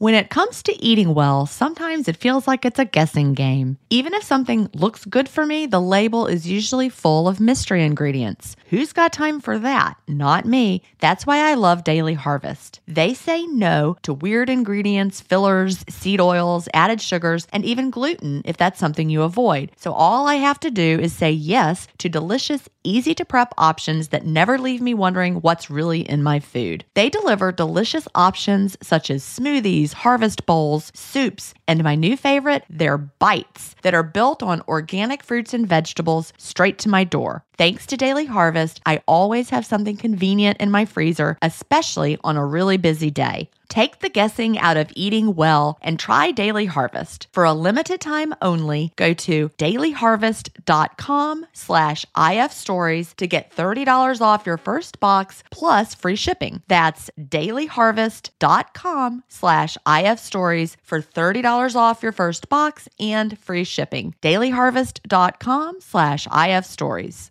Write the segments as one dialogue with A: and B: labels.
A: When it comes to eating well, sometimes it feels like it's a guessing game. Even if something looks good for me, the label is usually full of mystery ingredients. Who's got time for that? Not me. That's why I love Daily Harvest. They say no to weird ingredients, fillers, seed oils, added sugars, and even gluten if that's something you avoid. So all I have to do is say yes to delicious, easy to prep options that never leave me wondering what's really in my food. They deliver delicious options such as smoothies, harvest bowls, soups, and my new favorite, their bites that are built on organic fruits and vegetables straight to my door. Thanks to Daily Harvest, I always have something convenient in my freezer, especially on a really busy day. Take the guessing out of eating well and try Daily Harvest. For a limited time only, go to dailyharvest.com slash ifstories to get $30 off your first box plus free shipping. That's dailyharvest.com slash ifstories for $30 off your first box and free shipping. dailyharvest.com slash ifstories.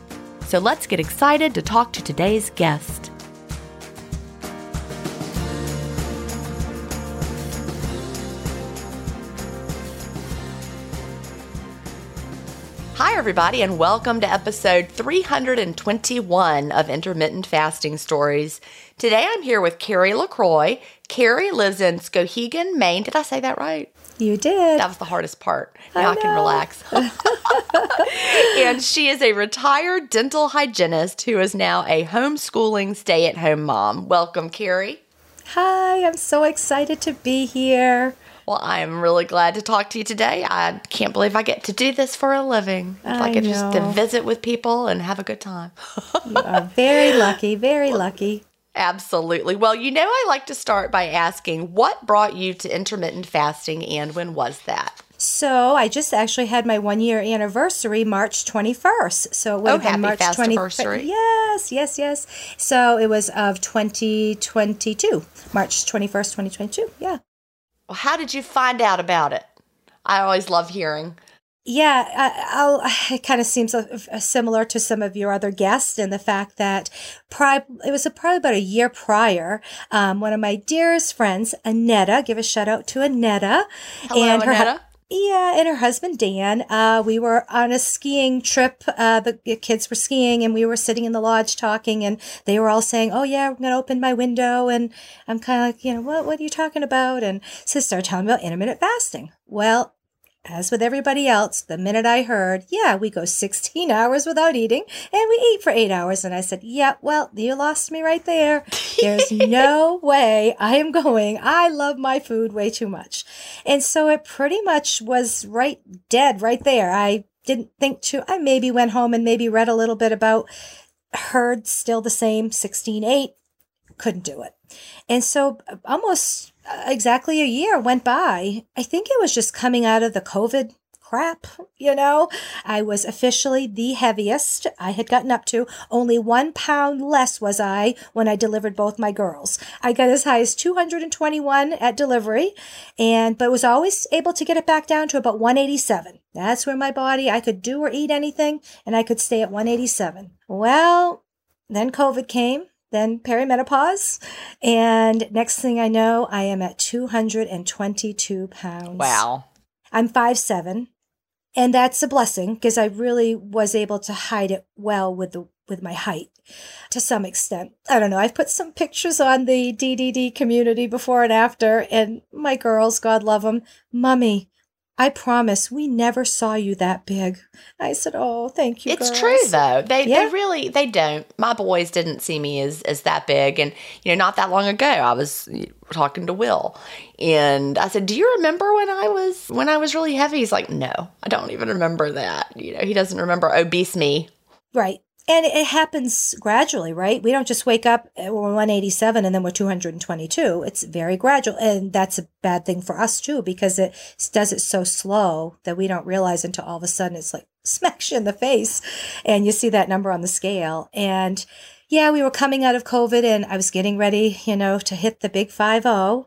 A: So let's get excited to talk to today's guest. Hi, everybody, and welcome to episode 321 of Intermittent Fasting Stories. Today I'm here with Carrie LaCroix. Carrie lives in Skowhegan, Maine. Did I say that right?
B: You did.
A: That was the hardest part. Now I, I can relax. and she is a retired dental hygienist who is now a homeschooling stay at home mom. Welcome, Carrie.
B: Hi, I'm so excited to be here.
A: Well, I am really glad to talk to you today. I can't believe I get to do this for a living. If I, I get just to visit with people and have a good time.
B: you are very lucky, very lucky.
A: Absolutely. Well, you know, I like to start by asking what brought you to intermittent fasting and when was that?
B: So I just actually had my one year anniversary March 21st. So it would
A: oh,
B: have been
A: March
B: 21st. Yes, yes, yes. So it was of 2022, March 21st, 2022. Yeah.
A: Well, how did you find out about it? I always love hearing.
B: Yeah, I, it kind of seems similar to some of your other guests in the fact that pri- it was a, probably about a year prior. Um, one of my dearest friends, Annetta, give a shout out to Annetta,
A: Hello, and her Annetta.
B: Yeah, and her husband Dan. Uh, we were on a skiing trip. Uh, the kids were skiing, and we were sitting in the lodge talking, and they were all saying, "Oh yeah, I'm going to open my window," and I'm kind of like, you know, what What are you talking about? And so they started telling me about intermittent fasting. Well, as with everybody else, the minute I heard, yeah, we go 16 hours without eating and we eat for eight hours. And I said, yeah, well, you lost me right there. There's no way I am going. I love my food way too much. And so it pretty much was right dead right there. I didn't think to, I maybe went home and maybe read a little bit about herd still the same 16 8 couldn't do it and so uh, almost exactly a year went by. I think it was just coming out of the COVID crap, you know. I was officially the heaviest I had gotten up to. Only one pound less was I when I delivered both my girls. I got as high as 221 at delivery, and but was always able to get it back down to about 187. That's where my body I could do or eat anything, and I could stay at 187. Well, then COVID came then perimenopause. And next thing I know, I am at 222 pounds.
A: Wow.
B: I'm five seven, And that's a blessing because I really was able to hide it well with the with my height to some extent. I don't know. I've put some pictures on the DDD community before and after, and my girls, God love them, Mummy, I promise we never saw you that big. I said, "Oh, thank you."
A: It's
B: girls.
A: true though. They yeah. they really they don't. My boys didn't see me as as that big, and you know, not that long ago, I was talking to Will, and I said, "Do you remember when I was when I was really heavy?" He's like, "No, I don't even remember that." You know, he doesn't remember obese me.
B: Right. And it happens gradually, right? We don't just wake up, uh, we're 187 and then we're 222. It's very gradual. And that's a bad thing for us too, because it does it so slow that we don't realize until all of a sudden it's like smacks you in the face and you see that number on the scale. And yeah, we were coming out of COVID and I was getting ready, you know, to hit the big 5-0.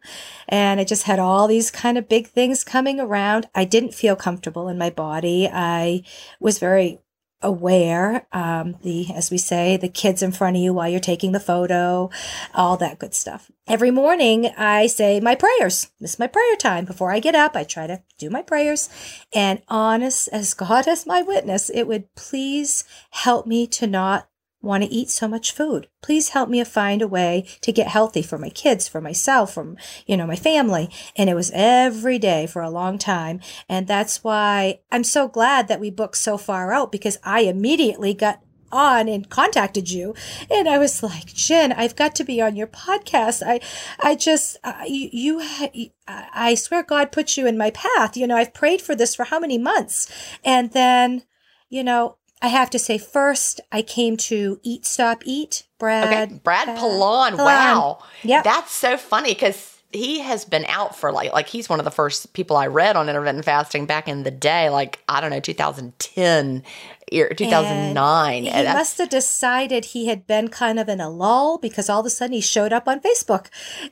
B: and I just had all these kind of big things coming around. I didn't feel comfortable in my body. I was very aware um, the as we say the kids in front of you while you're taking the photo all that good stuff. Every morning i say my prayers. This is my prayer time. Before i get up i try to do my prayers. And honest as god as my witness it would please help me to not want to eat so much food. Please help me find a way to get healthy for my kids, for myself, for, you know, my family. And it was every day for a long time. And that's why I'm so glad that we booked so far out because I immediately got on and contacted you and i was like gin i've got to be on your podcast i i just uh, you, you i swear god put you in my path you know i've prayed for this for how many months and then you know I have to say first, I came to Eat Stop Eat. Brad.
A: Okay, Brad uh, Pilon. Wow. Yeah. That's so funny because he has been out for like like he's one of the first people I read on intermittent fasting back in the day, like I don't know, 2010 2009.
B: And he must have decided he had been kind of in a lull because all of a sudden he showed up on Facebook,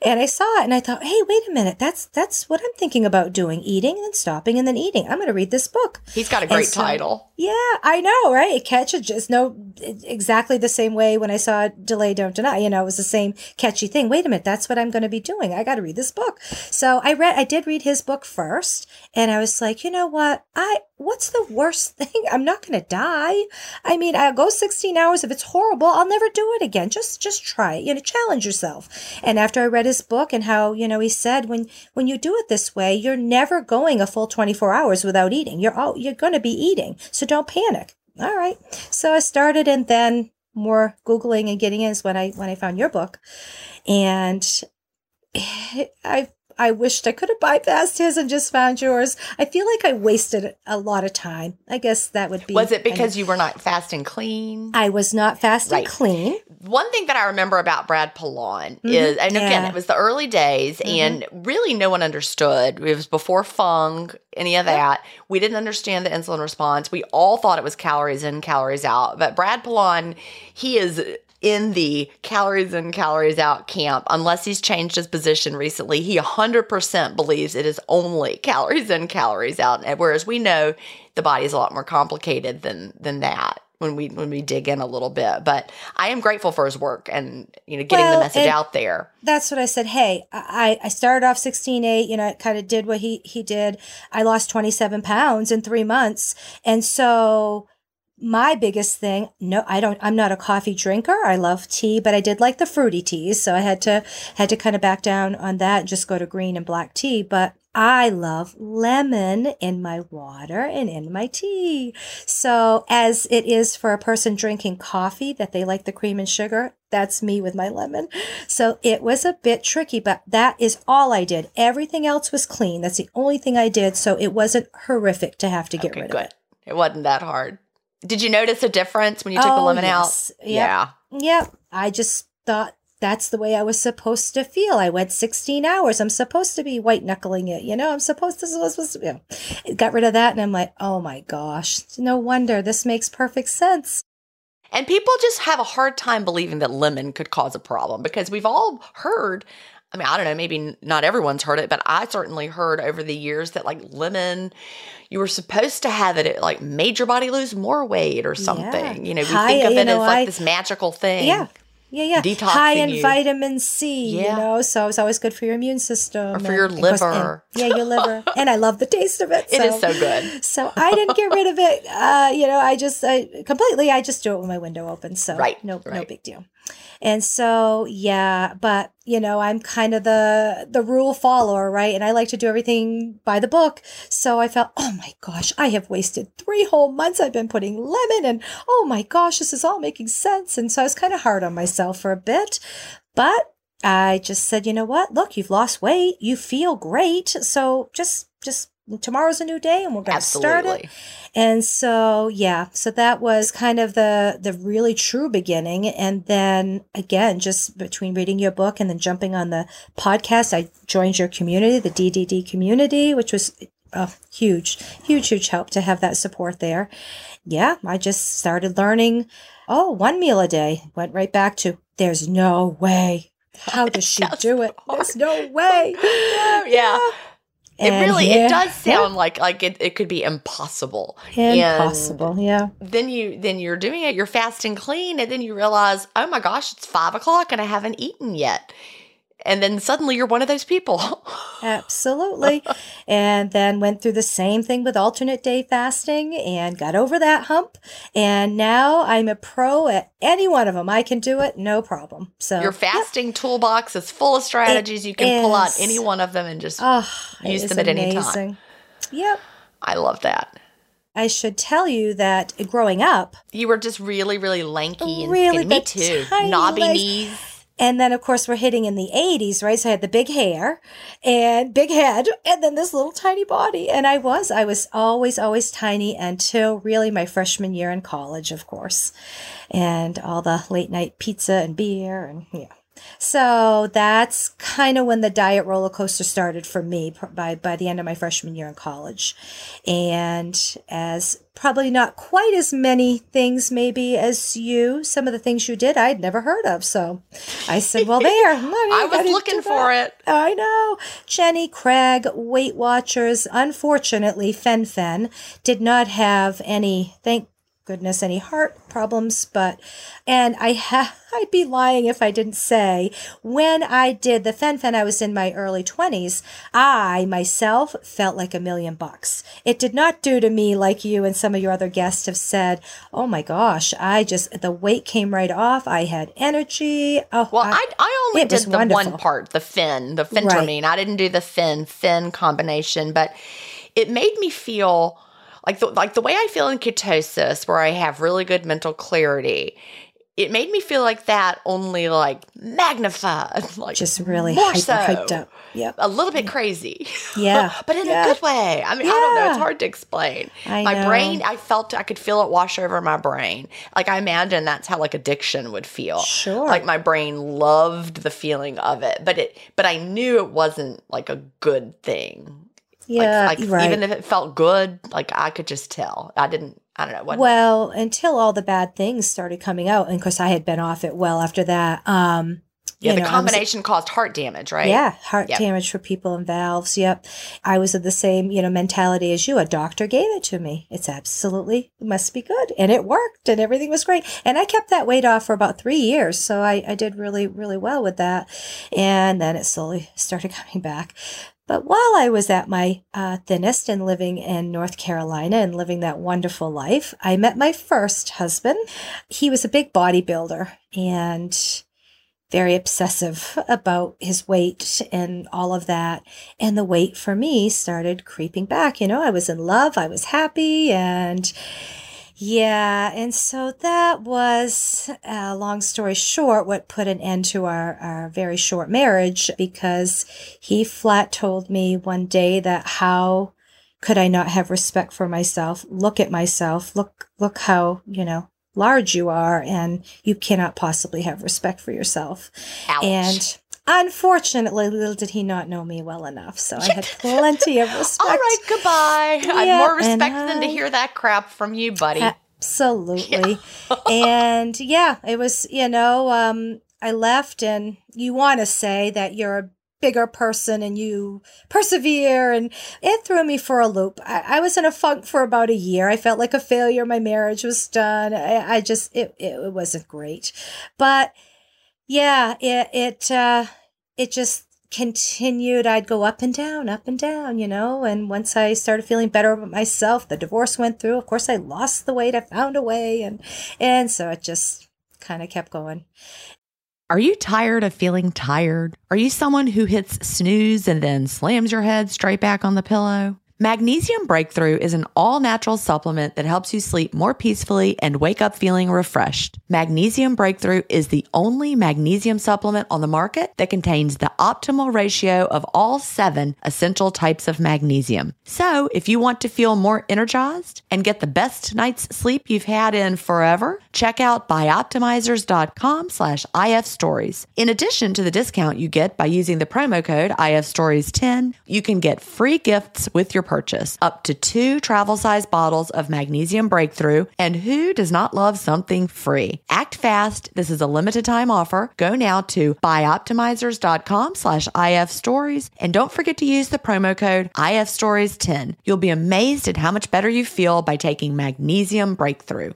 B: and I saw it and I thought, hey, wait a minute, that's that's what I'm thinking about doing: eating and then stopping and then eating. I'm going to read this book.
A: He's got a great so, title.
B: Yeah, I know, right? It just no exactly the same way when I saw Delay Don't Deny. You know, it was the same catchy thing. Wait a minute, that's what I'm going to be doing. I got to read this book. So I read, I did read his book first, and I was like, you know what, I what's the worst thing? I'm not going to die. I mean, I'll go 16 hours. If it's horrible, I'll never do it again. Just, just try it. You know, challenge yourself. And after I read his book and how, you know, he said, when, when you do it this way, you're never going a full 24 hours without eating. You're all, you're going to be eating. So don't panic. All right. So I started and then more Googling and getting is when I, when I found your book and I I wished I could have bypassed his and just found yours. I feel like I wasted a lot of time. I guess that would be.
A: Was it because you were not fast and clean?
B: I was not fast right. clean.
A: One thing that I remember about Brad Pilon mm-hmm. is, and again, yeah. it was the early days, mm-hmm. and really no one understood. It was before Fung, any of that. We didn't understand the insulin response. We all thought it was calories in, calories out. But Brad Pilon, he is in the calories in, calories out camp, unless he's changed his position recently, he 100% believes it is only calories in, calories out. Whereas we know the body is a lot more complicated than than that when we when we dig in a little bit. But I am grateful for his work and you know getting well, the message out there.
B: That's what I said. Hey, I I started off sixteen eight. You know, I kind of did what he he did. I lost twenty seven pounds in three months, and so my biggest thing no i don't i'm not a coffee drinker i love tea but i did like the fruity teas so i had to had to kind of back down on that and just go to green and black tea but I love lemon in my water and in my tea. So, as it is for a person drinking coffee that they like the cream and sugar, that's me with my lemon. So, it was a bit tricky, but that is all I did. Everything else was clean. That's the only thing I did. So, it wasn't horrific to have to get
A: okay,
B: rid
A: good.
B: of it.
A: It wasn't that hard. Did you notice a difference when you took the
B: Oh,
A: lemon
B: yes.
A: out?
B: Yep.
A: Yeah.
B: Yep. I just thought that's the way I was supposed to feel. I went 16 hours. I'm supposed to be white knuckling it. You know, I'm supposed to, supposed to, you know. Got rid of that. And I'm like, oh my gosh, no wonder this makes perfect sense.
A: And people just have a hard time believing that lemon could cause a problem because we've all heard. I mean, I don't know, maybe not everyone's heard it, but I certainly heard over the years that like lemon, you were supposed to have it, it like made your body lose more weight or something. You know, we think of it
B: know,
A: as like
B: I-
A: this magical thing.
B: Yeah. Yeah, yeah.
A: Detoxing
B: High in
A: you.
B: vitamin C,
A: Yeah.
B: you know, so it's always good for your immune system.
A: Or for your
B: course- and-
A: liver.
B: yeah, your liver. and I love the taste of it.
A: It is so good.
B: So I didn't get rid of it. Uh, you know, I just I completely I just do it with my window open. So
A: Right,
B: no no big deal. And so yeah, but you know, I'm kind of the the rule follower, right? And I like to do everything by the book. So I felt, oh my gosh, I have wasted three whole months. I've been putting lemon and oh my gosh, this is all making sense. And so I was kind of hard on myself for a bit. But I just said, you know what? Look, you've lost weight. You feel great. So just just tomorrow's a new day and we're going to start it. And so, yeah, so that was kind of the the really true beginning. And then again, just between reading your book and then jumping on the podcast, I joined your community, the DDD community, which was a huge, huge, huge help to have that support there. Yeah, I just started learning. Oh, one meal a day. Went right back to there's no way. How does she do it? There's no way.
A: yeah. It
B: And
A: really
B: here-
A: it does sound like like it, it could be impossible.
B: impossible. yeah.
A: then you then you're doing it, you're fasting clean, and then you realize, oh my gosh, it's five o'clock and I haven't eaten yet. And then suddenly you're one of those people.
B: Absolutely. and then went through the same thing with alternate day fasting and got over that hump. And now I'm a pro at any one of them. I can do it, no problem. So
A: Your fasting toolbox is full of strategies. You can pull out any one of them and just
B: oh,
A: use them at any time.
B: Yep.
A: I love that.
B: I should tell you that growing up,
A: You were just really, really lanky and
B: Really,
A: skinny. Me too. Knobby
B: legs.
A: knees.
B: And then of course we're hitting in the 80s, right? So I had the big hair and big head and then this little tiny body. And I was, I was always, always tiny until really my freshman year in college, of course. And all the late night pizza and beer and yeah. So that's kind of when the diet roller coaster started for me by, by the end of my freshman year in college. And as probably not quite as many things maybe as you, some of the things you did I'd never heard of. So I said, well, there.
A: I was looking for it.
B: I know. Jenny Craig, Weight Watchers, unfortunately, Fen-Phen did not have any, thank goodness, any heart problems, but, and I ha- I'd be lying if I didn't say, when I did the Fen-Phen, I was in my early 20s, I myself felt like a million bucks. It did not do to me like you and some of your other guests have said, oh my gosh, I just, the weight came right off. I had energy. Oh,
A: Well, I, I only did the one part, the fin, the phentermine. I didn't do the fen-phen combination, but it made me feel like the like the way I feel in ketosis, where I have really good mental clarity. It made me feel like that, only like magnified, like
B: just really
A: more
B: hyper,
A: so.
B: hyped up. Yep.
A: a little bit crazy.
B: Yeah.
A: but in
B: Yeah.
A: a good way. I mean, I don't know. It's hard to explain.
B: I
A: my
B: know.
A: brain, I felt I could feel it wash over my brain. Like I imagine that's how like addiction would feel.
B: Sure.
A: Like my brain loved the feeling of it, but it but I knew it wasn't like a good thing.
B: Yeah,
A: like, like
B: right.
A: even if it felt good, like I could just tell. I didn't I don't know what
B: well, until all the bad things started coming out, and of course I had been off it well after that. Um,
A: Yeah,
B: you
A: the
B: know, I was-
A: combination caused heart damage, right?
B: Yeah, heart
A: Yep.
B: damage for people and valves. Yep. I was of the same, you know, mentality as you. A doctor gave it to me. It's absolutely it must be good. And it worked and everything was great. And I kept that weight off for about three years. So I, I did really, really well with that. And then it slowly started coming back. But while I was at my uh, thinnest and living in North Carolina and living that wonderful life, I met my first husband. He was a big bodybuilder and very obsessive about his weight and all of that. And the weight for me started creeping back. You know, I was in love, I was happy, and yeah, and so that was, uh, long story short, what put an end to our, our very short marriage because he flat told me one day that how could I not have respect for myself? Look at myself. Look, look how, you know, large you are and you cannot possibly have respect for yourself.
A: Ouch.
B: And unfortunately, little did he not know me well enough. So I had plenty of respect.
A: All right, goodbye. I have more respect than to hear that crap from you, buddy.
B: Absolutely. and yeah, it was, you know, um, I left and you want to say that you're a bigger person and you persevere and it threw me for a loop. I, I was in a funk for about a year. I felt like a failure. My marriage was done. I, I just, it, it wasn't great. But yeah, it, it, uh, it just continued. I'd go up and down, up and down, you know. And once I started feeling better about myself, the divorce went through. Of course, I lost the weight. I found a way, and and so it just kind of kept going.
A: Are you tired of feeling tired? Are you someone who hits snooze and then slams your head straight back on the pillow? Magnesium Breakthrough is an all natural supplement that helps you sleep more peacefully and wake up feeling refreshed. Magnesium Breakthrough is the only magnesium supplement on the market that contains the optimal ratio of all seven essential types of magnesium. So, if you want to feel more energized and get the best night's sleep you've had in forever, check out bioptimizers.com slash ifstories. In addition to the discount you get by using the promo code ifstories10, you can get free gifts with your purchase, up to two travel size bottles of magnesium breakthrough. And who does not love something free? Act fast. This is a limited time offer. Go now to bioptimizers.com slash ifstories and don't forget to use the promo code ifstories10. You'll be amazed at how much better you feel by taking magnesium breakthrough.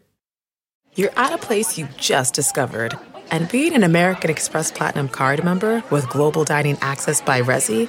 C: You're at a place you just discovered. And being an American Express Platinum card member with global dining access by Resy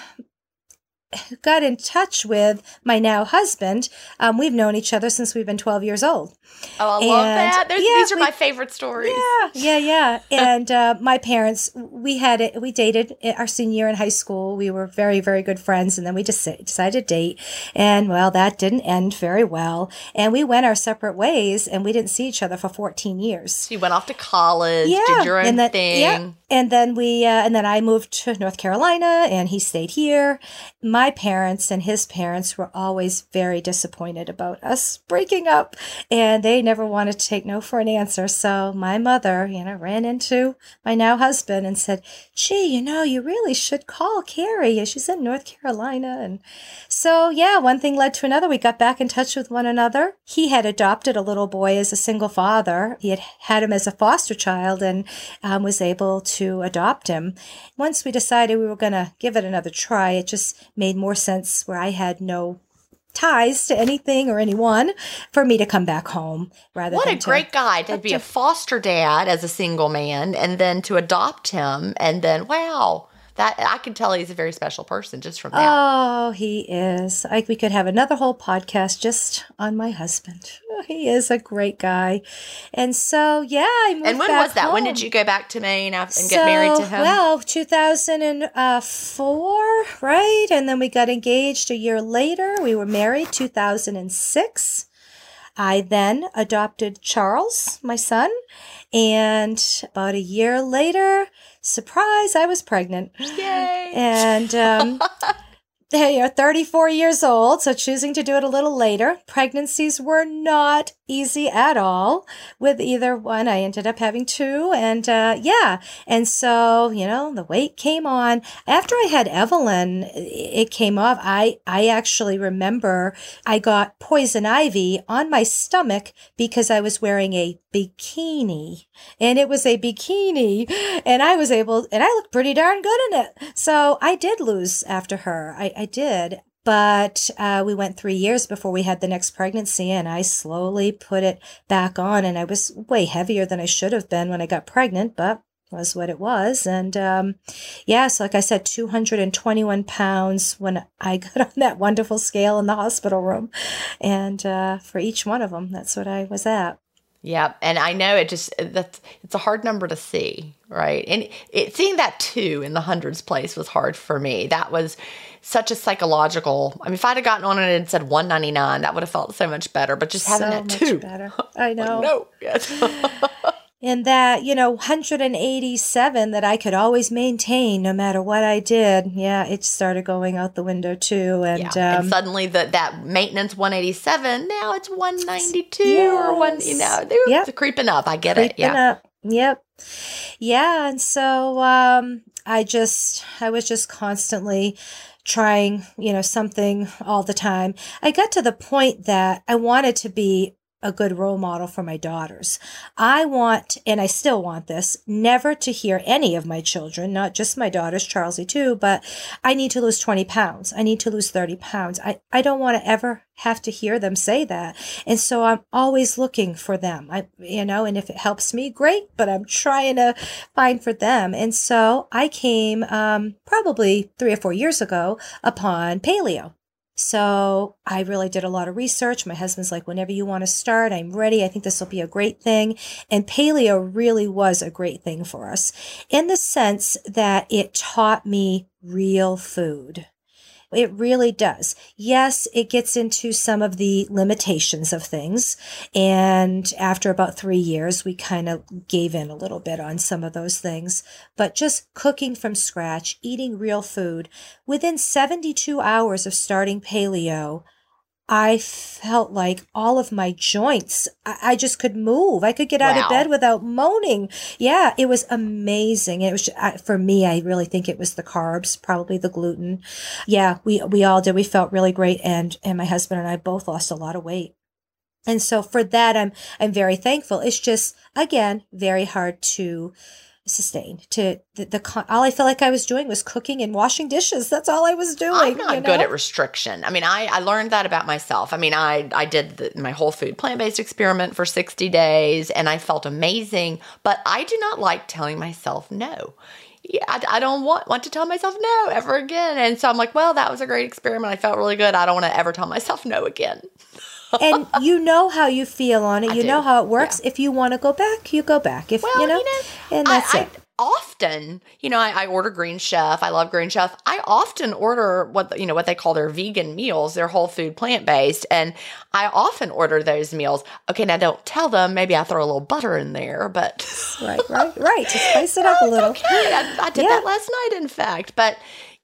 B: got in touch with my now husband. Um, we've known each other since we've been 12 years old.
A: Oh, I love that.
B: Yeah,
A: these are
B: we-
A: my favorite stories.
B: Yeah, yeah, yeah. And uh, my parents, we had it. We dated our senior year in high school. We were very, very good friends, and then we just decided to date. And well, that didn't end very well. And we went our separate ways, and we didn't see each other for 14 years.
A: You went off to college, did your own
B: and then,
A: thing.
B: Yeah, and then we, uh, and then I moved to North Carolina, and he stayed here. My parents and his parents were always very disappointed about us breaking up, and they never wanted to take no for an answer. So my mother, you know, ran into my now husband and said, "Gee, you know, you really should call Carrie. She's in North Carolina." And so, yeah, one thing led to another. We got back in touch with one another. He had adopted a little boy as a single father. He had had him as a foster child and um, was able to adopt him. Once we decided we were going to give it another try, it just made more sense where I had no ties to anything or anyone for me to come back home rather
A: What
B: than
A: a
B: to-
A: great guy to be a foster dad as a single man and then to adopt him. And then, wow, that I can tell he's a very special person just from that.
B: Oh, he is. I, we could have another whole podcast just on my husband. He is a great guy. And so, yeah, I moved
A: and when was that? When did you go back to Maine and get married to him?
B: Well, 2004, right? And then we got engaged a year later. We were married 2006. I then adopted Charles, my son, and about a year later, surprise, I was pregnant.
A: Yay.
B: And um, they are 34 years old, so choosing to do it a little later. Pregnancies were not easy at all with either one. I ended up having two and, uh, yeah. And so, you know, the weight came on after I had Evelyn, it came off. I, I actually remember I got poison ivy on my stomach because I was wearing a bikini and it was a bikini and I was able, and I looked pretty darn good in it. So I did lose after her. I, I did. But uh, we went three years before we had the next pregnancy, and I slowly put it back on. And I was way heavier than I should have been when I got pregnant, but was what it was. And um, yes, yeah, so like I said, 221 pounds when I got on that wonderful scale in the hospital room. And uh, for each one of them, that's what I was at.
A: Yeah, and I know it just that's it's a hard number to see, right? And it, seeing that two in the hundreds place was hard for me. That was such a psychological. I mean, if I'd have gotten on it and said one ninety nine, that would have felt so much better. But just having
B: so
A: that two,
B: better. I know.
A: like, no, yes.
B: and that you know 187 that i could always maintain no matter what i did yeah it started going out the window too and,
A: yeah.
B: um,
A: and suddenly the, that maintenance 187 now it's 192 yes. or one you know they're yep. creeping up i get
B: creeping
A: it yeah
B: up. yep yeah and so um i just i was just constantly trying you know something all the time. I got to the point that i wanted to be a good role model for my daughters. I want, and I still want this, never to hear any of my children, not just my daughters, Charlesie too, but I need to lose 20 pounds. I need to lose 30 pounds. I, I don't want to ever have to hear them say that. And so I'm always looking for them. I, you know, and if it helps me, great, but I'm trying to find for them. And so I came, um, probably three or four years ago upon paleo. So I really did a lot of research. My husband's like, whenever you want to start, I'm ready. I think this will be a great thing. And paleo really was a great thing for us in the sense that it taught me real food. It really does. Yes, it gets into some of the limitations of things. And after about three years, we kind of gave in a little bit on some of those things. But just cooking from scratch, eating real food, within 72 hours of starting paleo, I felt like all of my joints, I, I just could move. I could get out wow. of bed without moaning. Yeah, it was amazing. It was I, for me. I really think it was the carbs, probably the gluten. Yeah, we we all did. We felt really great, and and my husband and I both lost a lot of weight. And so for that, I'm I'm very thankful. It's just again very hard to sustain to the, the all I felt like I was doing was cooking and washing dishes. That's all I was doing.
A: I'm not
B: you know?
A: good at restriction. I mean, I, I learned that about myself. I mean, I, I did the, my whole food plant-based experiment for 60 days and I felt amazing, but I do not like telling myself no. Yeah, I, I don't want, want to tell myself no ever again. And so I'm like, well, that was a great experiment. I felt really good. I don't want to ever tell myself no again
B: and you know how you feel on it. I you do. know how it works. Yeah. If you want to go back, you go back. If well, you know, you know and that's I, it. I,
A: often, you know, I, I, order Green Chef. I love Green Chef. I often order what you know what they call their vegan meals. They're whole food, plant based, and I often order those meals. Okay, now don't tell them. Maybe I throw a little butter in there, but
B: right, right, right, to spice it up a little.
A: Okay, I, I did yeah. that last night, in fact, but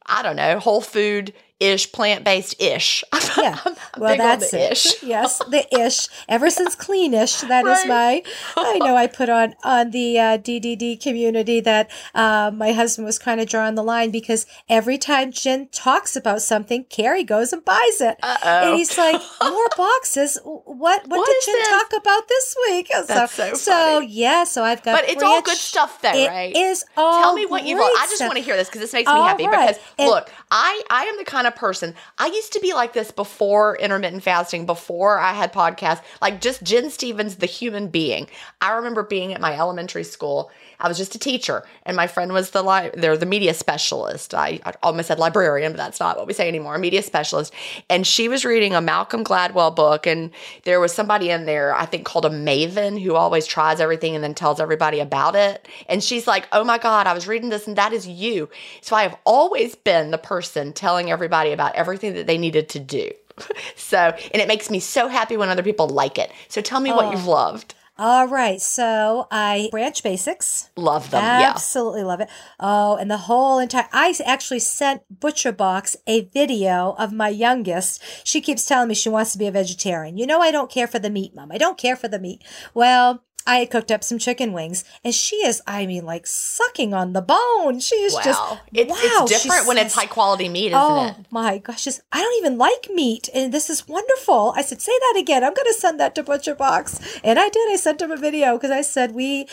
A: I don't know, whole food ish, plant based ish.
B: Yeah. well, that's it. Ish. yes, the ish. Ever since cleanish, that right. is my. I know I put on on the uh, DDD community that uh, my husband was kind of drawing the line because every time Gin talks about something, Carrie goes and buys it,
A: Uh-oh.
B: and he's like, "More boxes? What? What, what did Gin this? talk about this week?"
A: That's so, so, so
B: yeah. So I've got.
A: But it's all good stuff, though,
B: it
A: right?
B: It is all.
A: Tell me what you want. I just want to hear this because this makes me all happy. Right. Because and, look, I I am the kind of person. I used to be like this before intermittent fasting, before I had podcasts, like just Gin Stephens, the human being. I remember being at my elementary school. I was just a teacher, and my friend was the li- they're the media specialist. I, I almost said librarian, but that's not what we say anymore. A media specialist, and she was reading a Malcolm Gladwell book, and there was somebody in there I think called a maven who always tries everything and then tells everybody about it. And she's like, "Oh my God, I was reading this, and that is you." So I have always been the person telling everybody about everything that they needed to do. so, and it makes me so happy when other people like it. So tell me oh. what you've loved.
B: All right, so I branch basics.
A: Love them. Yeah.
B: Absolutely love it. Oh, and the whole entire I actually sent Butcher Box a video of my youngest. She keeps telling me she wants to be a vegetarian. You know I don't care for the meat, mom. I don't care for the meat. Well, I had cooked up some chicken wings, and she is, I mean, like sucking on the bone. She is
A: wow.
B: just,
A: it's,
B: wow.
A: it's different when it's high quality meat, isn't
B: Oh
A: it?
B: my gosh, just I don't even like meat, and this is wonderful. I said, say that again. I'm going to send that to Butcher Box, and I did. I sent him a video because I said we.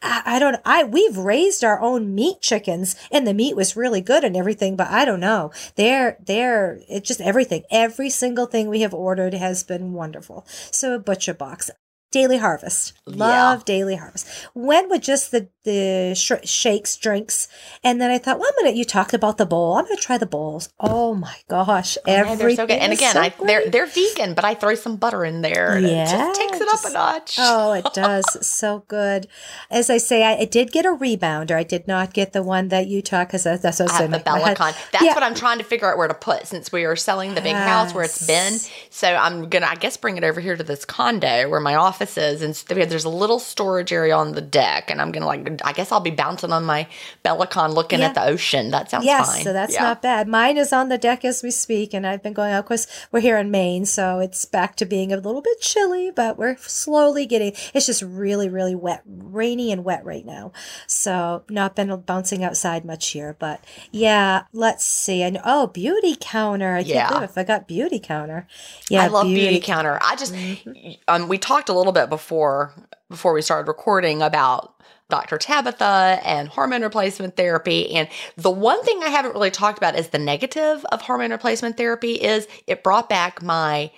B: I don't. I we've raised our own meat chickens, and the meat was really good and everything. But I don't know. They're they're it's just everything. Every single thing we have ordered has been wonderful. So a butcher box. Daily Harvest. Love Daily Harvest. Went with just the the sh- shakes, drinks, and then I thought, well, I'm gonna. You talked about the bowl. I'm gonna try the bowls. Oh my gosh,
A: Yeah,
B: everything.
A: they're so good. And again,
B: so
A: I they're they're vegan, but I throw some butter in there and it just takes it up a notch.
B: Oh, it does. So good. As I say, I, I did get a rebounder. I did not get the one that you talk because that's, that's what I was
A: the
B: My- my hus-
A: Bellicon. That's
B: Yeah.
A: what I'm trying to figure out where to put since we are selling the big house where it's been. So I'm gonna, I guess, bring it over here to this condo where my office is, and there's a little storage area on the deck, and I'm gonna like, I guess I'll be bouncing on my Bellicon, looking
B: Yeah.
A: at the ocean. That sounds
B: Yes,
A: fine.
B: so that's
A: Yeah.
B: not bad. Mine is on the deck as we speak, and I've been going out. Of course, we're here in Maine, so it's back to being a little bit chilly, but we're slowly getting. It's just really, really wet, rainy and wet right now. So not been bouncing outside much here, but yeah. Let's see. And oh, beauty counter. I can't
A: Yeah.
B: believe I forgot beauty counter. Yeah,
A: I love beauty, counter. I just
B: Mm-hmm.
A: um we talked a little bit before before we started recording about Dr. Tabatha and hormone replacement therapy and the one thing I haven't really talked about is the negative of hormone replacement therapy is it brought back my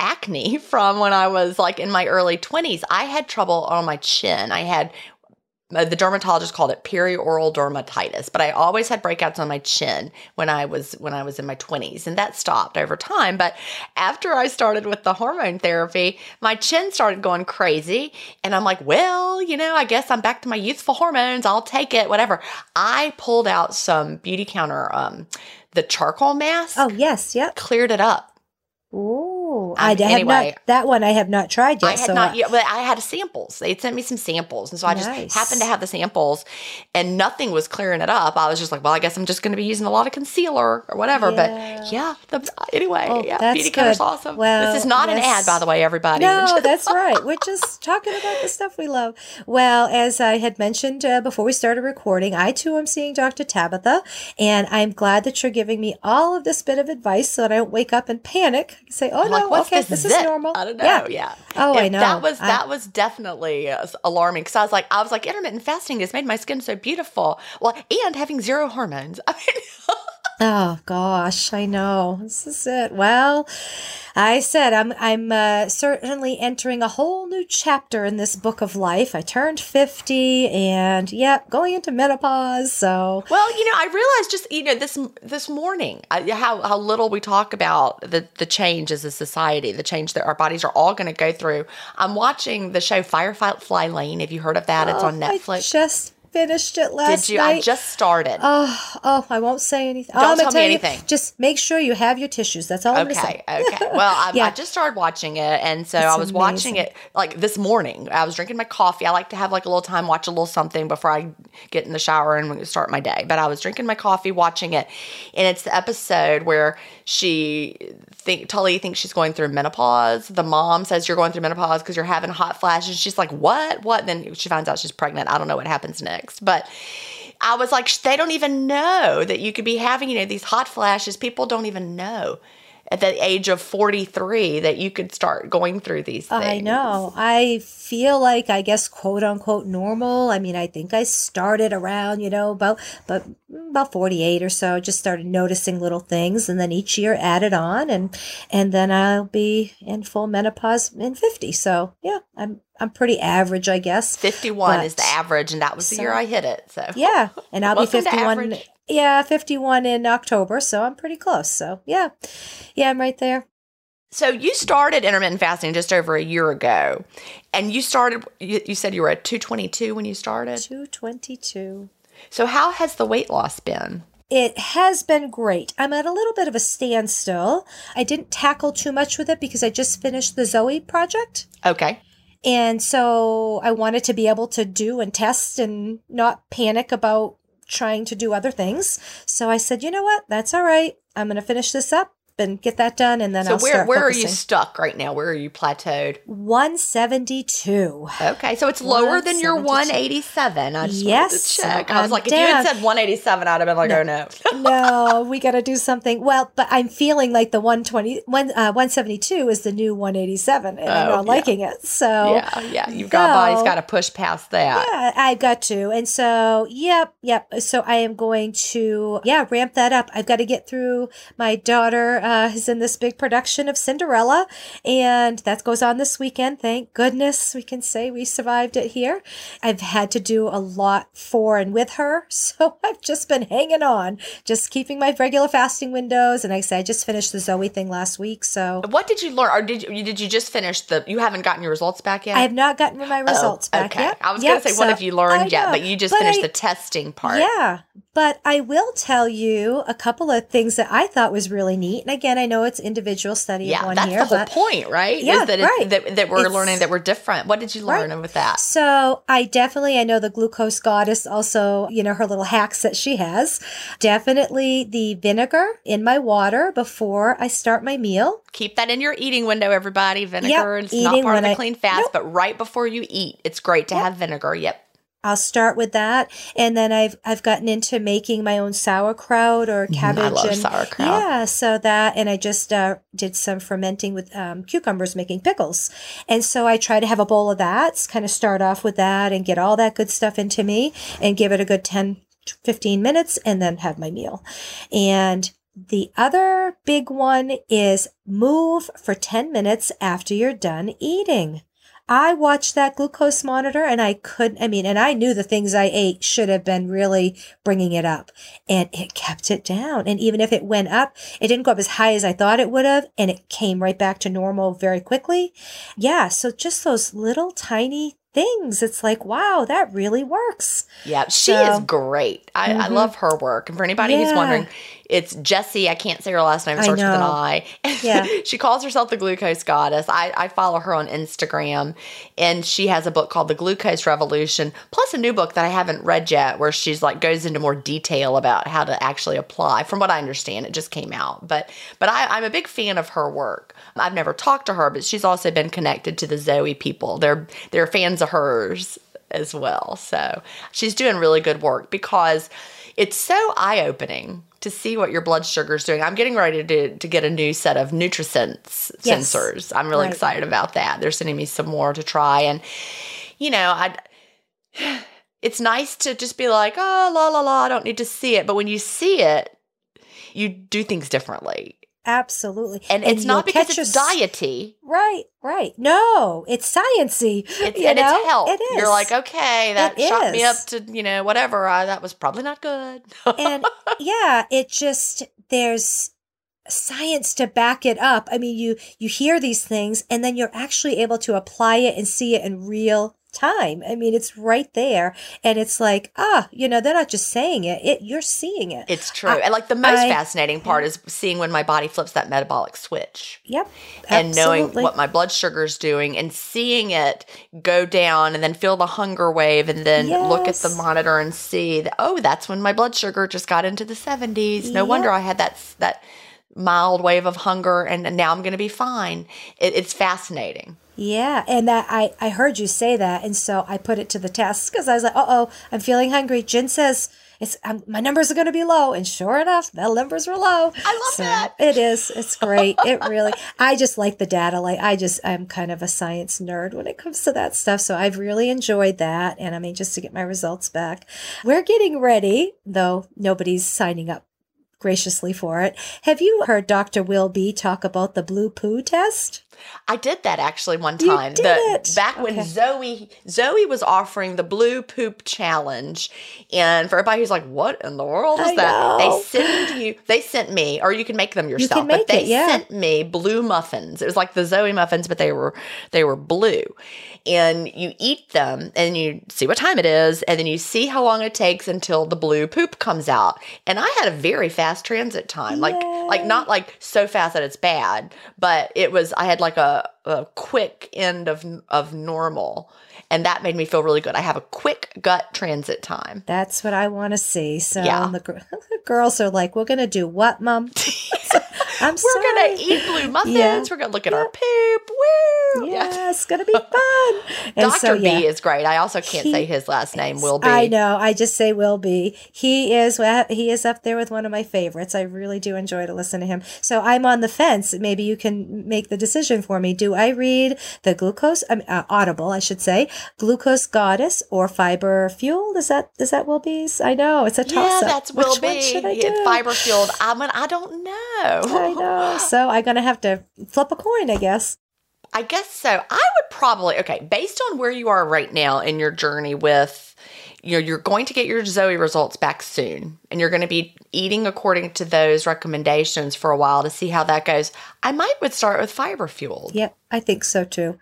A: acne from when I was like in my early 20s. I had trouble on my chin. I had the dermatologist called it perioral dermatitis, but I always had breakouts on my chin when I was when I was in my 20s and that stopped over time, but after I started with the hormone therapy, my chin started going crazy and I'm like, well, you know, I guess I'm back to my youthful hormones. I'll take it, whatever. I pulled out some beauty counter um the charcoal mask,
B: Oh yes, yep.
A: cleared it up.
B: Ooh, I
A: Um,
B: have
A: anyway.
B: not that one. I have not tried yet.
A: I had
B: so
A: not
B: I-
A: yet, but I had samples. They sent me some samples, and so I just happened to have the samples, and nothing was clearing it up. I was just like, well, I guess I'm just going to be using a lot of concealer or whatever.
B: Yeah.
A: But yeah, the, anyway,
B: Oh,
A: yeah, beauty
B: good.
A: awesome.
B: Well,
A: this is not an ad, by the way, everybody.
B: No, that's right. We're just talking about the stuff we love. Well, as I had mentioned uh, before we started recording, I too am seeing Dr. Tabatha, and I'm glad that you're giving me all of this bit of advice so that I don't wake up and panic. Say, "Oh
A: I'm
B: no,
A: like, Oh, what's
B: okay,
A: this,
B: this, is normal."
A: I don't know. Yeah.
B: Oh, I know.
A: That was
B: I-
A: that was definitely alarming because I was like, I was like, intermittent fasting has made my skin so beautiful. Well, and having zero hormones. I mean,
B: Oh gosh, I know. This is it. Well, I said I'm I'm uh, certainly entering a whole new chapter in this book of life. I turned 50 and yep, going into menopause, so
A: Well, you know, I realized just you know this this morning uh, how how little we talk about the the change as a society, the change that our bodies are all going to go through. I'm watching the show Firefly Lane. Have you heard of that? it's on
B: Oh, I
A: Netflix.
B: just finished it last
A: Did you?
B: night.
A: I just started.
B: Oh, oh, I won't say anything.
A: Don't
B: I'm gonna
A: tell me
B: you,
A: anything.
B: just make sure you have your tissues. That's all I'm to say.
A: Okay, okay. Well, I,
B: Yeah.
A: I just started watching it, and so
B: It's
A: I was watching it like this morning. I was drinking my coffee. I like to have like a little time, watch a little something before I get in the shower and start my day. But I was drinking my coffee, watching it, and it's the episode where she think Tully thinks she's going through menopause. The mom says you're going through menopause because you're having hot flashes. She's like, "What? What?" Then she finds out she's pregnant. I don't know what happens next, but. I was like, they don't even know that you could be having, you know, these hot flashes. People don't even know at the age of 43 that you could start going through these things.
B: I know. I feel like I guess quote unquote normal. I mean, I think I started around, you know, about but about 48 or so, just started noticing little things and then each year added on and and then I'll be in full menopause in 50. So, yeah, I'm I'm pretty average, I guess.
A: 51 is the average, and that was the year I hit it. So
B: Yeah, and I'll be 51. Yeah, 51 in October, so I'm pretty close. So, yeah. Yeah, I'm right there.
A: So you started intermittent fasting just over a year ago, and you started. You, you said you were at 222 when you started.
B: 222.
A: So how has the weight loss been?
B: It has been great. I'm at a little bit of a standstill. I didn't tackle too much with it because I just finished the Zoe project.
A: Okay.
B: And so I wanted to be able to do and test and not panic about trying to do other things. So I said, you know what? That's all right. I'm going to finish this up and get that done and then
A: so
B: I'll
A: where where are you stuck right now? Where are you plateaued?
B: 172.
A: Okay, so it's lower than your 187. I just
B: Yes,
A: to check. I was
B: I'm
A: like, if you had said 187, I'd have been like, oh no.
B: no, we got to do something. Well, but I'm feeling like the 120 one, uh, 172 is the new 187 and I'm
A: Oh,
B: not
A: yeah.
B: liking it. So
A: yeah, yeah, you've got body's got to push past that.
B: Yeah, I've got to. And so, yep, yep. So I am going to, yeah, ramp that up. I've got to get through. My daughter uh, is in this big production of Cinderella, and that goes on this weekend. Thank goodness we can say we survived it here. I've had to do a lot for and with her. So I've just been hanging on, just keeping my regular fasting windows. And like I said, I just finished the Zoe thing last week. So
A: What did you learn, or did you did you just finish the? You haven't gotten your results back yet.
B: I have not gotten my results
A: Oh,
B: back
A: okay.
B: yet.
A: I was
B: Yep,
A: going to say, what
B: so-
A: have you learned yet? But you just
B: But
A: finished
B: I-
A: the testing part.
B: Yeah, but I will tell you a couple of things that I thought was really neat. And again, I know it's individual study
A: Yeah,
B: of one year.
A: that's
B: here,
A: the whole
B: but
A: point, right?
B: Yeah,
A: Is that,
B: right.
A: That that we're
B: It's-
A: learning that we're different. What did you learn
B: Right.
A: with that?
B: so I definitely I know the glucose goddess also, you know, her little hacks that she has. Definitely the vinegar in my water before I start my meal.
A: Keep that in your eating window, everybody. Vinegar
B: Yep,
A: it's not part of the
B: I-
A: clean fast,
B: Nope.
A: but right before you eat, it's great to have vinegar. Yep.
B: I'll start with that, and then I've I've gotten into making my own sauerkraut or cabbage.
A: Mm-hmm. love
B: and,
A: sauerkraut.
B: Yeah, so that, and I just uh, did some fermenting with um, cucumbers, making pickles, and so I try to have a bowl of that. Kind of start off with that and get all that good stuff into me, and give it a good 10, 15 minutes, and then have my meal. And the other big one is move for ten minutes after you're done eating. I watched that glucose monitor and I couldn't, I mean, and I knew the things I ate should have been really bringing it up and it kept it down. And even if it went up, it didn't go up as high as I thought it would have and it came right back to normal very quickly. Yeah. So just those little tiny things. It's like, wow, that really works.
A: Yeah, she
B: So-
A: is great. I, I
B: Mhm.
A: love her work. And for anybody who's wondering, it's Jessie. I can't say her last name. It
B: I
A: starts with an. I.
B: Yeah.
A: she calls herself the glucose goddess. I, I follow her on Instagram, and she has a book called The Glucose Revolution, plus a new book that I haven't read yet, where she's like goes into more detail about how to actually apply. From what I understand, it just came out. But but I, I'm a big fan of her work. I've never talked to her, but she's also been connected to the Zoe people. They're they're fans of hers as well. So she's doing really good work because it's so eye opening to see what your blood sugar is doing. I'm getting ready to, to get a new set of NutriSense
B: Yes.
A: sensors. I'm really
B: Right.
A: excited about that. They're sending me some more to try. And, you know, I. It's nice to just be like, oh, la, la, la, I don't need to see it. But when you see it, you do things differently.
B: Absolutely.
A: And, it's not because it's
B: your-
A: diety.
B: Right, right. No, it's sciency.
A: It's,
B: you
A: and
B: know?
A: it's health.
B: It is.
A: You're like, okay, that
B: It
A: shot me up to, you know, whatever. I, that was probably not good.
B: and yeah, it just there's science to back it up. I mean, you you hear these things and then you're actually able to apply it and see it in real time. I mean, it's right there and it's like, ah, you know, they're not just saying it, it you're seeing it.
A: It's true. and like the most
B: I-
A: fascinating part is seeing when my body flips that metabolic switch
B: yep.
A: and knowing what my blood sugar is doing and seeing it go down and then feel the hunger wave and then look at the monitor and see that, oh, that's when my blood sugar just got into the 70s. No wonder I had that that mild wave of hunger and now I'm going to be fine. It, it's fascinating.
B: Yeah, and that I I heard you say that, and so I put it to the test because I was like, uh oh, I'm feeling hungry. Gin says it's um, my numbers are going to be low, and sure enough, the numbers were low.
A: I love that.
B: It is. It's great. It really. I just like the data. Like I just I'm kind of a science nerd when it comes to that stuff. So I've really enjoyed that, and I mean just to get my results back. We're getting ready, though nobody's signing up graciously for it. Have you heard Dr. Will B talk about the blue poo test?
A: I did that actually one
B: You
A: time.
B: did
A: The-
B: it.
A: back when
B: Okay.
A: Zoe Zoe was offering the blue poop challenge, and for everybody who's like, "What in the world is
B: I
A: that?"
B: know.
A: They send you. They sent me, or you can make them yourself.
B: can make
A: but they
B: it, yeah.
A: sent me blue muffins. It was like the Zoe muffins, but they were they were blue, and you eat them, and you see what time it is, and then you see how long it takes until the blue poop comes out. And I had a very fast fast transit time. Like like not like so fast that it's bad, but it was I had like a, a quick end of of normal and that made me feel really good. I have a quick gut transit time.
B: That's what I want to see. So
A: Yeah.
B: the, gr- the girls are like, "We're gonna do what, mom?" I'm
A: We're
B: sorry.
A: gonna eat blue muffins.
B: Yeah.
A: We're gonna look at our poop. Woo!
B: Yeah, it's gonna be fun. And
A: Dr.
B: so, yeah.
A: B is great. I also can't
B: He
A: say his last name. Will be.
B: I know. I just say will be. He is. He is up there with one of my favorites. I really do enjoy to listen to him. So I'm on the fence. Maybe you can make the decision for me. Do I read the glucose? Mean, uh, Audible, I should say, Glucose Goddess or Fiber Fuel? Is that is that Will Be's? I know it's a
A: Yeah,
B: toss up.
A: that's
B: Which
A: Will
B: one
A: be.
B: should I do?
A: Fiber fueled. I mean, I don't know.
B: I know. So I'm gonna have to flip a coin, I guess.
A: I guess so. I would probably okay, based on where you are right now in your journey with you know, you're going to get your Zoe results back soon and you're going to be eating according to those recommendations for a while to see how that goes. I might would start with fiber fueled.
B: Yep, I think so too.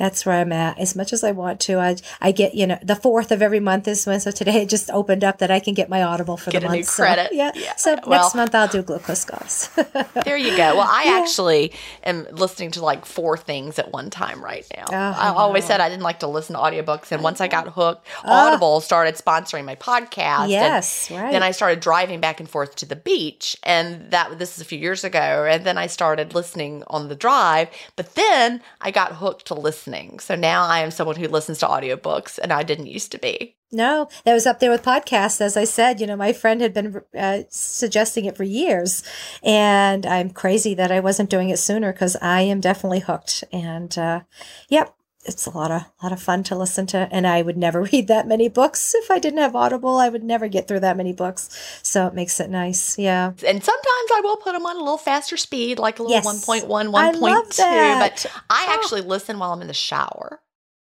B: That's where I'm at. As much as I want to, I I get you know the fourth of every month is when. So today it just opened up that I can get my Audible for
A: Get
B: the
A: a
B: month.
A: new
B: so,
A: credit.
B: yeah.
A: Yeah,
B: So
A: well-
B: next month I'll do glucose gods.
A: There you go. Well, I
B: Yeah.
A: actually am listening to like four things at one time right now.
B: Oh,
A: I always
B: wow.
A: said I didn't like to listen to audiobooks. And once I got hooked, ah. Audible started sponsoring my podcast. and
B: yes, right.
A: Then I started driving back and forth to the beach, and that this is a few years ago. And then I started listening on the drive, but then I got hooked to listening. So now I am someone who listens to audiobooks, and I didn't used to be.
B: No, that was up there with podcasts. As I said, you know, my friend had been uh, suggesting it for years, and I'm crazy that I wasn't doing it sooner because I am definitely hooked. And uh, yep, it's a lot of lot of fun to listen to. And I would never read that many books if I didn't have Audible. I would never get through that many books. So it makes it nice. Yeah.
A: And sometimes I will put them on a little faster speed, like a little
B: Yes.
A: 1.1, 1.2. But I
B: Oh.
A: actually listen while I'm in the shower,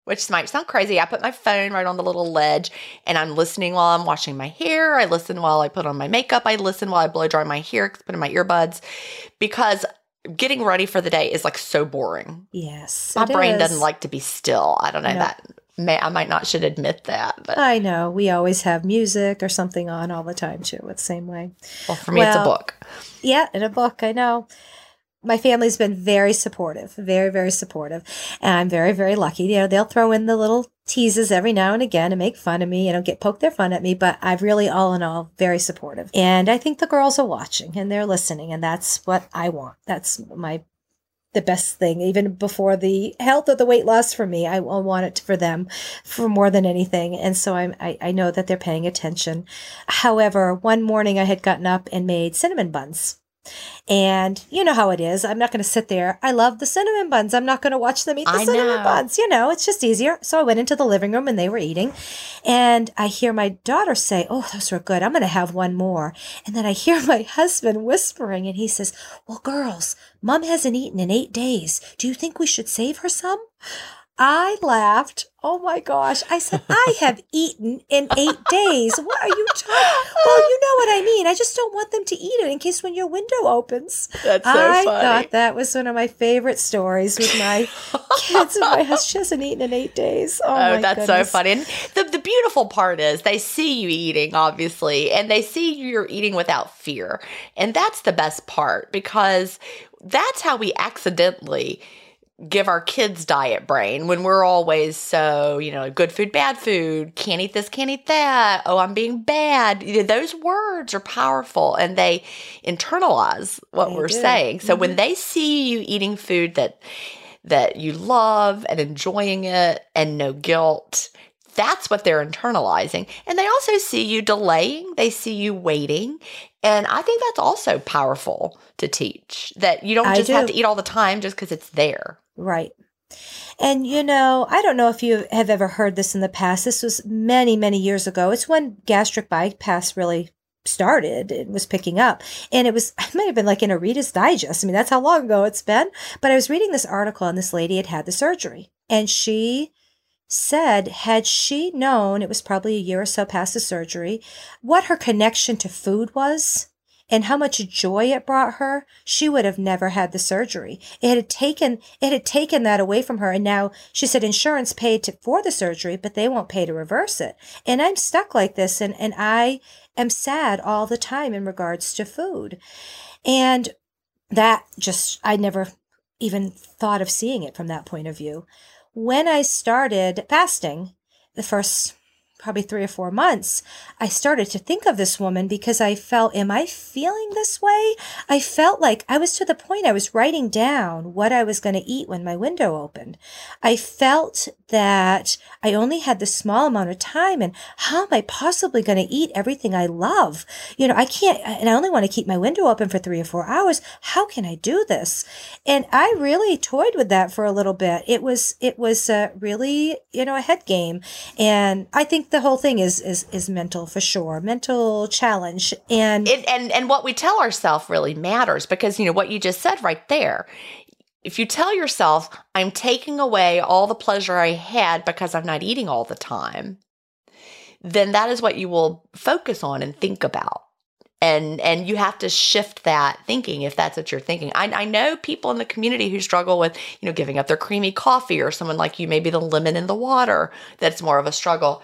A: which might sound crazy. I put my phone right on the little ledge and I'm listening while I'm washing my hair. I listen while I put on my makeup. I listen while I blow dry my hair, put in my earbuds because getting ready for the day is like so boring.
B: Yes.
A: My brain
B: is.
A: doesn't like to be still. I don't know
B: No.
A: that. May, I might not should admit that, but
B: I know. We always have music or something on all the time too. It's the same way.
A: well, for me, it's a book.
B: Yeah, in a book, I know. My family's been very supportive, very, very supportive. And I'm very, very lucky. You know, they'll throw in the little teases every now and again and make fun of me, you know, get poke their fun at me, but I'm really all in all very supportive. And I think the girls are watching and they're listening, and that's what I want. That's my the best thing, even before the health or the weight loss for me. I want it for them for more than anything. And so I'm, I, I know that they're paying attention. However, one morning I had gotten up and made cinnamon buns. And you know how it is. I'm not going to sit there. I love the cinnamon buns. I'm not going to watch them eat the
A: I
B: cinnamon
A: know.
B: buns. You know, it's just easier. So I went into the living room and they were eating. And I hear my daughter say, Oh, those were good. I'm going to have one more. And then I hear my husband whispering and he says, Well, girls, mom hasn't eaten in eight days. Do you think we should save her some? I laughed. Oh my gosh. I said, I have eaten in eight days. What are you talking? Well, you know what I mean. I just don't want them to eat it in case when your window opens.
A: That's so
B: I
A: funny.
B: thought that was one of my favorite stories with my kids. And my husband she hasn't eaten in eight days. Oh,
A: Oh,
B: my
A: that's
B: goodness.
A: so funny. And the, the beautiful part is they see you eating, obviously, and they see you're eating without fear. And that's the best part because that's how we accidentally give our kids diet brain when we're always so, you know, good food, bad food, can't eat this, can't eat that. Oh, I'm being bad. You know, Those words are powerful and they internalize what
B: They
A: we're
B: do. Mm-hmm.
A: saying. So when they see you eating food that that you love and enjoying it and no guilt. That's what they're internalizing. And they also see you delaying, they see you waiting. And I think that's also powerful to teach that you don't
B: I
A: just have to eat all the time just because it's there.
B: Right. And you know, I don't know if you have ever heard this in the past. This was many, many years ago. It's when gastric bypass really started it was picking up and it was i might have been like in a reader's digest i mean that's how long ago it's been but i was reading this article and this lady had had the surgery and she said had she known it was probably a year or so past the surgery what her connection to food was and how much joy it brought her, she would have never had the surgery. It had taken it had taken that away from her, and now she said insurance paid to, for the surgery, but they won't pay to reverse it. And I'm stuck like this, and and I am sad all the time in regards to food. And that just, I never even thought of seeing it from that point of view. When I started fasting, the first probably three or four months, I started to think of this woman because I felt, am I feeling this way? I felt like I was to the point I was writing down what I was going to eat when my window opened. I felt that I only had this small amount of time and how am I possibly going to eat everything I love? You know, I can't, and I only want to keep my window open for three or four hours. How can I do this? And I really toyed with that for a little bit. It was, it was uh, really, you know, a head game. And I think the whole thing is is is mental for sure, mental challenge, and
A: it, and and what we tell ourselves really matters because you know what you just said right there. If you tell yourself, "I'm taking away all the pleasure I had because I'm not eating all the time," then that is what you will focus on and think about. And and you have to shift that thinking if that's what you're thinking. I, I know people in the community who struggle with you know giving up their creamy coffee or someone like you maybe the lemon in the water that's more of a struggle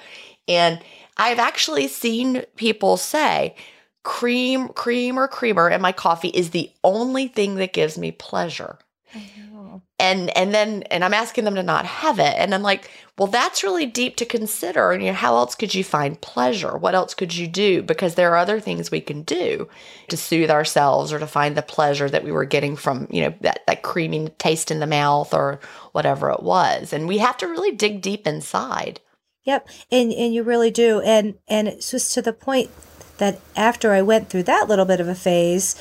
A: and I've actually seen people say, cream, cream or creamer in my coffee is the only thing that gives me pleasure. And and then and I'm asking them to not have it. And I'm like, well, that's really deep to consider. And you know, how else could you find pleasure? What else could you do? Because there are other things we can do to soothe ourselves or to find the pleasure that we were getting from, you know, that, that creamy taste in the mouth or whatever it was. And we have to really dig deep inside.
B: Yep. And and you really do. And and it's just to the point that after I went through that little bit of a phase,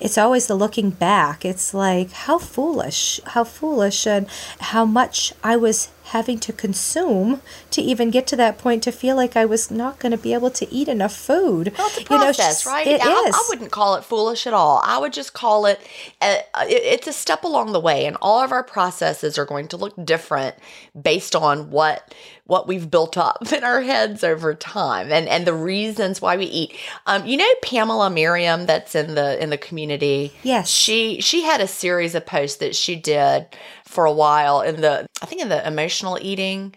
B: it's always the looking back. It's like how foolish, how foolish and how much I was having to consume to even get to that point to feel like I was not going to be able to eat enough food.
A: Well, it's a process, you know, right? It I, is. I wouldn't call it foolish at all. I would just call it, a, it's a step along the way, and all of our processes are going to look different based on what what we've built up in our heads over time and and the reasons why we eat um, you know pamela miriam that's in the in the community
B: yes
A: she she had a series of posts that she did for a while in the I think in the emotional eating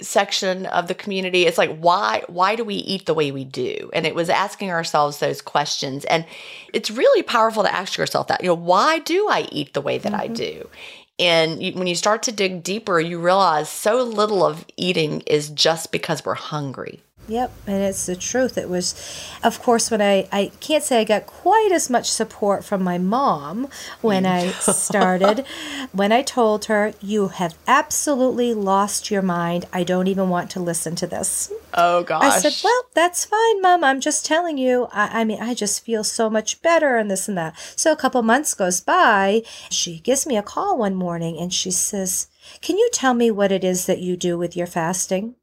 A: section of the community. It's like why why do we eat the way we do? And it was asking ourselves those questions. And it's really powerful to ask yourself that you know why do i eat the way that mm-hmm. i do? And you, when you start to dig deeper you realize so little of eating is just because we're hungry
B: Yep, and it's the truth. It was, of course, when I, I can't say I got quite as much support from my mom when I mm. started. when I told her, You have absolutely lost your mind. I don't even want to listen to this.
A: Oh, gosh.
B: I said, Well, that's fine, mom. I'm just telling you. I, I mean, I just feel so much better and this and that. So a couple months goes by. She gives me a call one morning and she says, Can you tell me what it is that you do with your fasting?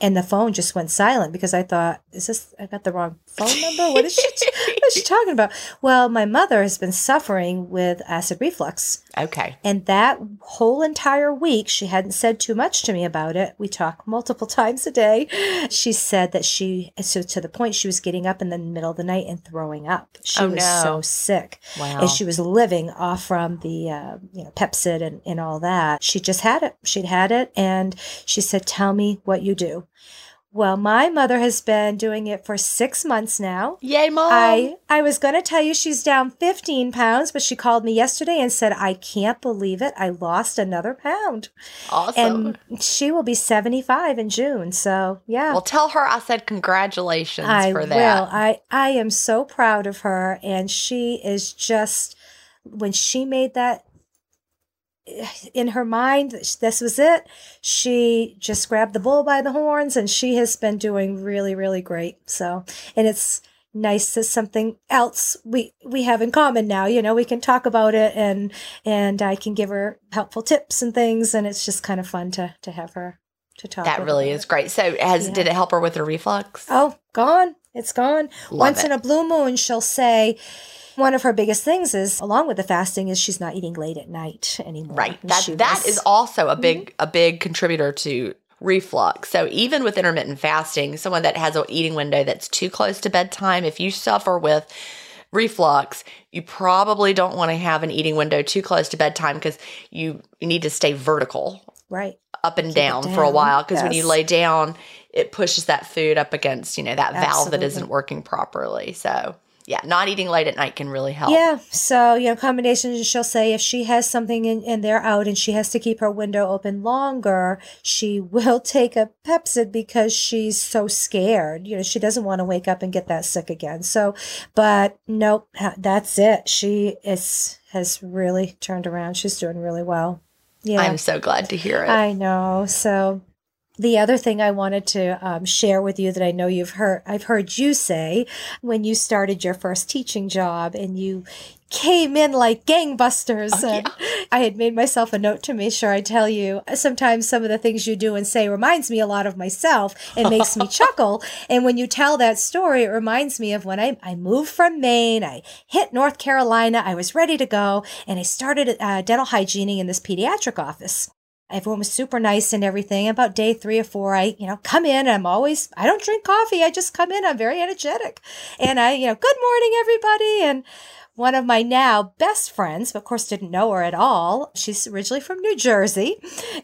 B: And the phone just went silent because I thought, is this, I got the wrong phone number? What is she, what is she talking about? Well, my mother has been suffering with acid reflux.
A: Okay.
B: And that whole entire week, she hadn't said too much to me about it. We talk multiple times a day. She said that she, so to the point she was getting up in the middle of the night and throwing up. She
A: oh,
B: was
A: no.
B: so sick.
A: Wow.
B: And she was living off from the, uh, you know, Pepcid and, and all that. She just had it. She'd had it. And she said, tell me what you do. Well, my mother has been doing it for six months now.
A: Yay, mom!
B: I I was going to tell you she's down fifteen pounds, but she called me yesterday and said I can't believe it. I lost another pound.
A: Awesome.
B: And she will be seventy five in June. So yeah.
A: Well, tell her I said congratulations
B: I
A: for that.
B: Will. I I am so proud of her, and she is just when she made that in her mind, this was it. She just grabbed the bull by the horns and she has been doing really, really great. So, and it's nice that something else we, we have in common now, you know, we can talk about it and, and I can give her helpful tips and things. And it's just kind of fun to, to have her to talk.
A: That really is great. So has, yeah. did it help her with her reflux?
B: Oh, gone. It's gone. Love Once it. in a blue moon, she'll say, one of her biggest things is along with the fasting is she's not eating late at night anymore.
A: Right. That that is also a big mm-hmm. a big contributor to reflux. So even with intermittent fasting, someone that has an eating window that's too close to bedtime, if you suffer with reflux, you probably don't want to have an eating window too close to bedtime because you, you need to stay vertical.
B: Right.
A: Up and down, down, for a while because yes. when you lay down, it pushes that food up against, you know, that valve that
B: Absolutely.
A: isn't working properly. So, yeah, not eating late at night can really help.
B: Yeah. So, you know, combinations, she'll say if she has something in, and they're out and she has to keep her window open longer, she will take a Pepcid because she's so scared. You know, she doesn't want to wake up and get that sick again. So, but nope, that's it. She is, has really turned around. She's doing really well. Yeah.
A: I'm so glad to hear it.
B: I know. So the other thing I wanted to um, share with you that I know you've heard, I've heard you say when you started your first teaching job and you came in like gangbusters.
A: Oh,
B: and I had made myself a note to make sure I tell you sometimes some of the things you do and say reminds me a lot of myself and makes me chuckle. And when you tell that story, it reminds me of when I, I moved from Maine, I hit North Carolina, I was ready to go, and I started uh, dental hygiening in this pediatric office everyone was super nice and everything. About day three or four, I, you know, come in. I'm always, I don't drink coffee. I just come in. I'm very energetic. And I, you know, good morning, everybody. And one of my now best friends, of course didn't know her at all. She's originally from New Jersey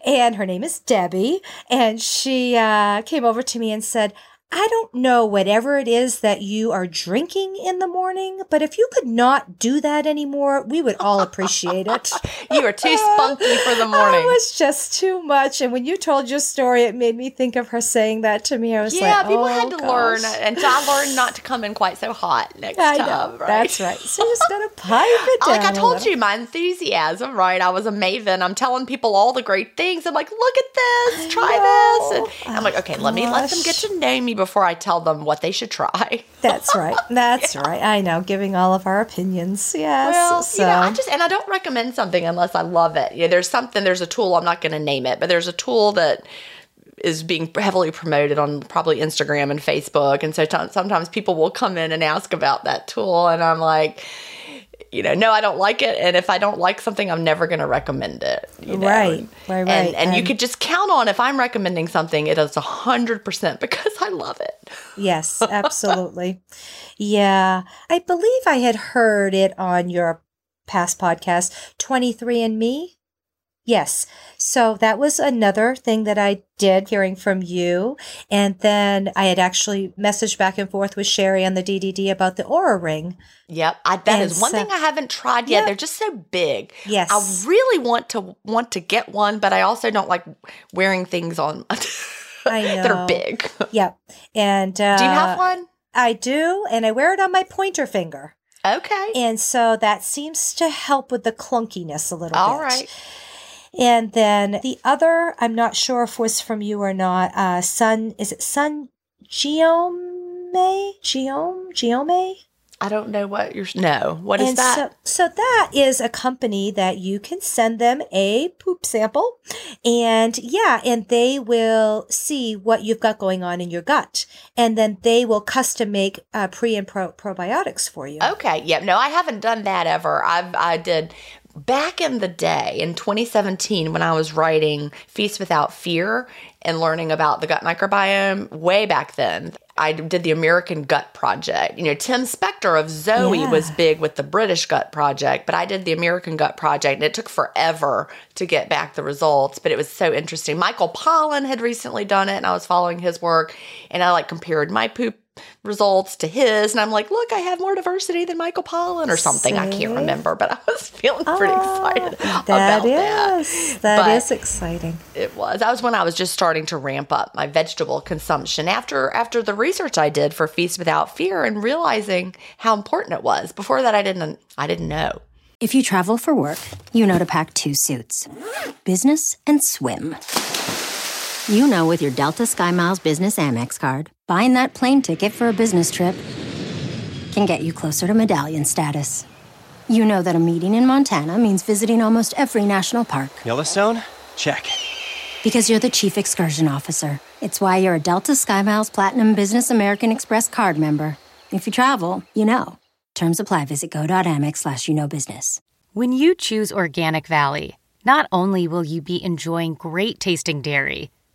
B: and her name is Debbie. And she uh, came over to me and said, I don't know whatever it is that you are drinking in the morning, but if you could not do that anymore, we would all appreciate it.
A: you are too spunky for the
B: Oh,
A: morning.
B: it was just too much. And when you told your story, it made me think of her saying that to me. I was
A: yeah,
B: like, yeah,
A: people
B: oh,
A: had to
B: gosh.
A: learn, and so I learned not to come in quite so hot next
B: I
A: time.
B: know.
A: right?
B: That's right. So you just gotta pipe it down.
A: Like I told you, my enthusiasm, right? I was a maven. I'm telling people all the great things. I'm like, look at this, try this. And I'm like, okay, let me let them get
B: oh,
A: to know me before I tell them what they should try.
B: That's right. That's right. I know. Giving all of our opinions. Yes.
A: Well,
B: so
A: you know, I just and I don't recommend something unless I love it. You know, there's something, there's a tool. I'm not going to name it, but there's a tool that is being heavily promoted on probably Instagram and Facebook, and so t- sometimes people will come in and ask about that tool, and I'm like. You know, no, I don't like it, and if I don't like something, I'm never going to recommend it. you know?
B: Right, right, right.
A: And, and you could just count on if I'm recommending something, it is hundred percent because I love it.
B: yes, absolutely. yeah. I believe I had heard it on your past podcast, 23andMe. Yes. So that was another thing that I did hearing from you. And then I had actually messaged back and forth with Sherry on the DDD about the Oura Ring.
A: Yep, I, that
B: And
A: is one
B: so-
A: thing I haven't tried yet.
B: Yeah.
A: They're just so big.
B: Yes.
A: I really want to want to get one, but I also don't like wearing things on
B: I
A: that are big.
B: Yep. And uh,
A: Do you have one?
B: I do. And I wear it on my pointer finger.
A: Okay.
B: And so that seems to help with the clunkiness a little
A: All
B: bit.
A: right.
B: And then the other, I'm not sure if was from you or not. Uh, Sun, is it Sun Giome? Giome? Giome?
A: I don't know what you're. No, what is
B: and
A: that?
B: So, so that is a company that you can send them a poop sample, and yeah, and they will see what you've got going on in your gut, and then they will custom make uh, pre and pro- probiotics for you.
A: Okay. Yeah. No, I haven't done that ever. I've I did back in the day in 2017 when I was writing Feast Without Fear and learning about the gut microbiome way back then. I did the American Gut Project. You know, Tim Spector of Zoe
B: Yeah.
A: was big with the British Gut Project, but I did the American Gut Project and it took forever to get back the results, but it was so interesting. Michael Pollan had recently done it and I was following his work and I like compared my poop results to his and I'm like, look, I have more diversity than Michael Pollan or something. I can't remember, but I was feeling pretty excited
B: Ah,
A: about
B: That
A: that.
B: is, that
A: But-
B: is exciting.
A: It was. That was when I was just starting to ramp up my vegetable consumption after after the research I did for Feast Without Fear and realizing how important it was. Before that I didn't I didn't know.
D: If you travel for work, you know to pack two suits business and swim. You know, with your Delta SkyMiles Business Amex card, buying that plane ticket for a business trip can get you closer to medallion status. You know that a meeting in Montana means visiting almost every national park
E: Yellowstone? Check.
D: because you're the chief excursion officer. It's why you're a Delta SkyMiles Platinum Business American Express card member. If you travel, you know. Terms apply. Visit go.amex slash you know business.
F: When you choose Organic Valley, not only will you be enjoying great tasting dairy,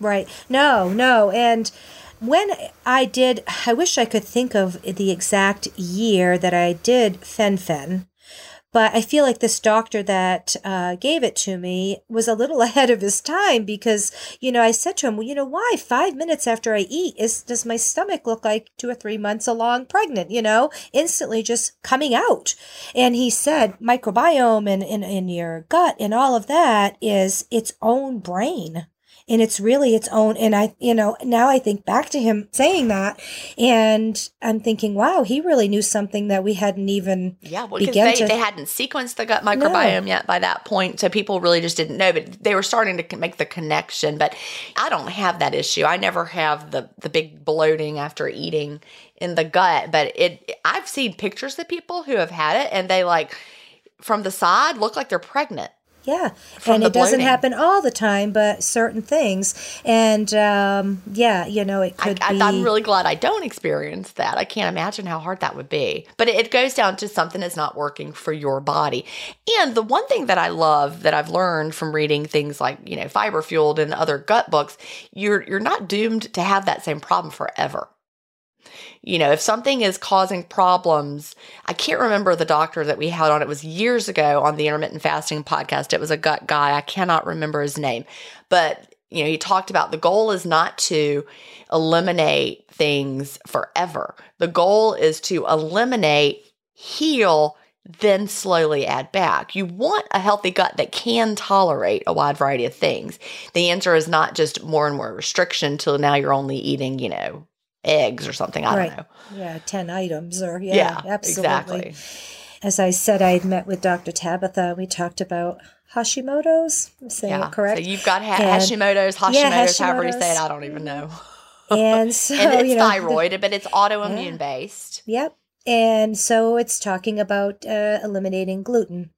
B: Right. No, no. And when I did, I wish I could think of the exact year that I did fen-phen. But I feel like this doctor that uh, gave it to me was a little ahead of his time because, you know, I said to him, well, you know, why five minutes after I eat is does my stomach look like two or three months along pregnant, you know, instantly just coming out. And he said microbiome and in, in your gut and all of that is its own brain and it's really its own and i you know now i think back to him saying that and i'm thinking wow he really knew something that we hadn't even
A: yeah well because they, to... they hadn't sequenced the gut microbiome no. yet by that point so people really just didn't know but they were starting to make the connection but i don't have that issue i never have the the big bloating after eating in the gut but it i've seen pictures of people who have had it and they like from the side look like they're pregnant
B: yeah, and it doesn't happen all the time, but certain things. And um, yeah, you know, it could
A: I,
B: be.
A: I'm really glad I don't experience that. I can't imagine how hard that would be. But it, it goes down to something that's not working for your body. And the one thing that I love that I've learned from reading things like you know Fiber Fueled and other gut books, you're you're not doomed to have that same problem forever. You know, if something is causing problems, I can't remember the doctor that we had on. It was years ago on the intermittent fasting podcast. It was a gut guy. I cannot remember his name, but you know, he talked about the goal is not to eliminate things forever. The goal is to eliminate, heal, then slowly add back. You want a healthy gut that can tolerate a wide variety of things. The answer is not just more and more restriction till now you're only eating, you know, eggs or something. I right. don't know.
B: Yeah, 10 items or, yeah, yeah absolutely. Exactly. As I said, I had met with Dr. Tabatha. We talked about Hashimoto's. I'm saying yeah. it correct.
A: So you've got ha- and, Hashimoto's, Hashimoto's, yeah, Hashimoto's, however you say it. I don't even know.
B: And so,
A: and it's
B: you know,
A: thyroid, but it's autoimmune yeah. based.
B: Yep. And so it's talking about uh, eliminating gluten.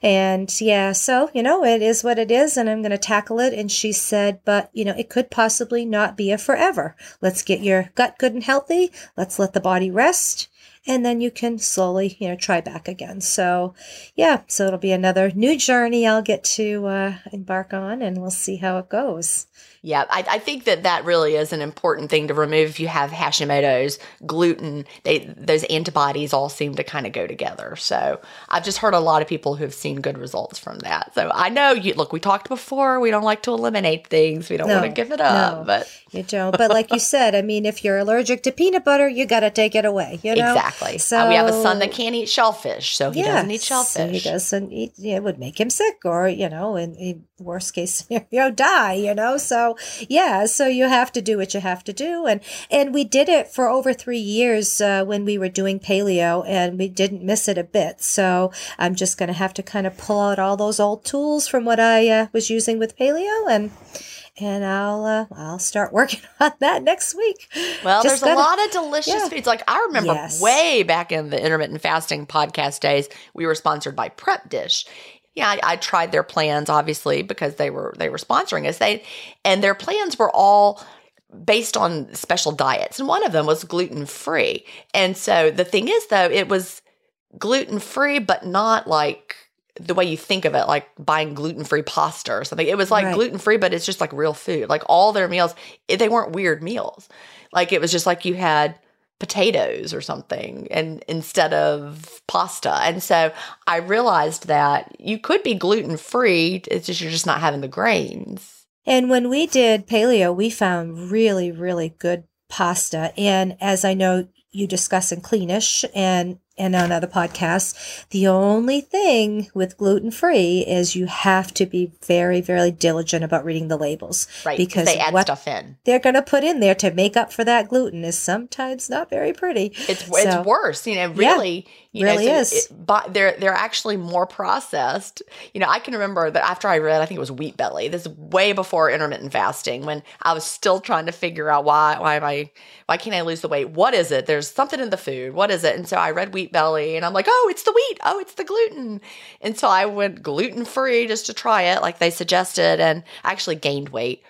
B: And yeah, so, you know, it is what it is, and I'm going to tackle it. And she said, but, you know, it could possibly not be a forever. Let's get your gut good and healthy. Let's let the body rest. And then you can slowly, you know, try back again. So, yeah, so it'll be another new journey I'll get to uh, embark on, and we'll see how it goes.
A: Yeah, I, I, think that that really is an important thing to remove if you have Hashimoto's, gluten. They those antibodies all seem to kind of go together. So I've just heard a lot of people who have seen good results from that. So I know you look. We talked before. We don't like to eliminate things. We don't no, want to give it up, no, but
B: you don't. But like you said, I mean, if you're allergic to peanut butter, you got to take it away. You know
A: exactly. So uh, we have a son that can't eat shellfish, so he doesn't eat shellfish. So
B: he doesn't eat. it would make him sick, or you know, in, in worst case scenario, die. You know, so yeah, so you have to do what you have to do, and and we did it for over three years uh, when we were doing paleo, and we didn't miss it a bit. So I'm just going to have to kind of pull out all those old tools from what I uh, was using with paleo, and and I'll uh, I'll start working on that next week.
A: Well, Just there's gotta, a lot of delicious yeah. foods. Like I remember yes. way back in the intermittent fasting podcast days, we were sponsored by Prep Dish, yeah, I, I, tried their plans obviously because they were they were sponsoring us. They and their plans were all based on special diets, and one of them was gluten free. And so the thing is, though, it was gluten free, but not like the way you think of it, like buying gluten free pasta or something. It was like right. gluten free, but it's just like real food. Like all their meals, they weren't weird meals. Like it was just like you had potatoes or something and instead of pasta. And so I realized that you could be gluten free, it's just you're just not having the grains.
B: And when we did paleo, we found really, really good pasta. And as I know you discuss in Cleanish and and on other podcasts. The only thing with gluten free is you have to be very, very diligent about reading the labels.
A: Right. Because they add stuff in.
B: They're going to put in there to make up for that gluten is sometimes not very pretty.
A: It's, so, it's worse. You know, really, yeah. You
B: really
A: know,
B: so
A: is. It, but they're they're actually more processed. You know, I can remember that after I read, I think it was Wheat Belly. This way before intermittent fasting when I was still trying to figure out why why am I why can't I lose the weight? What is it? There's something in the food. What is it? And so I read Wheat wheat belly. And I'm like, oh, it's the wheat. Oh, it's the gluten. And so I went gluten free just to try it, like they suggested, and actually gained weight.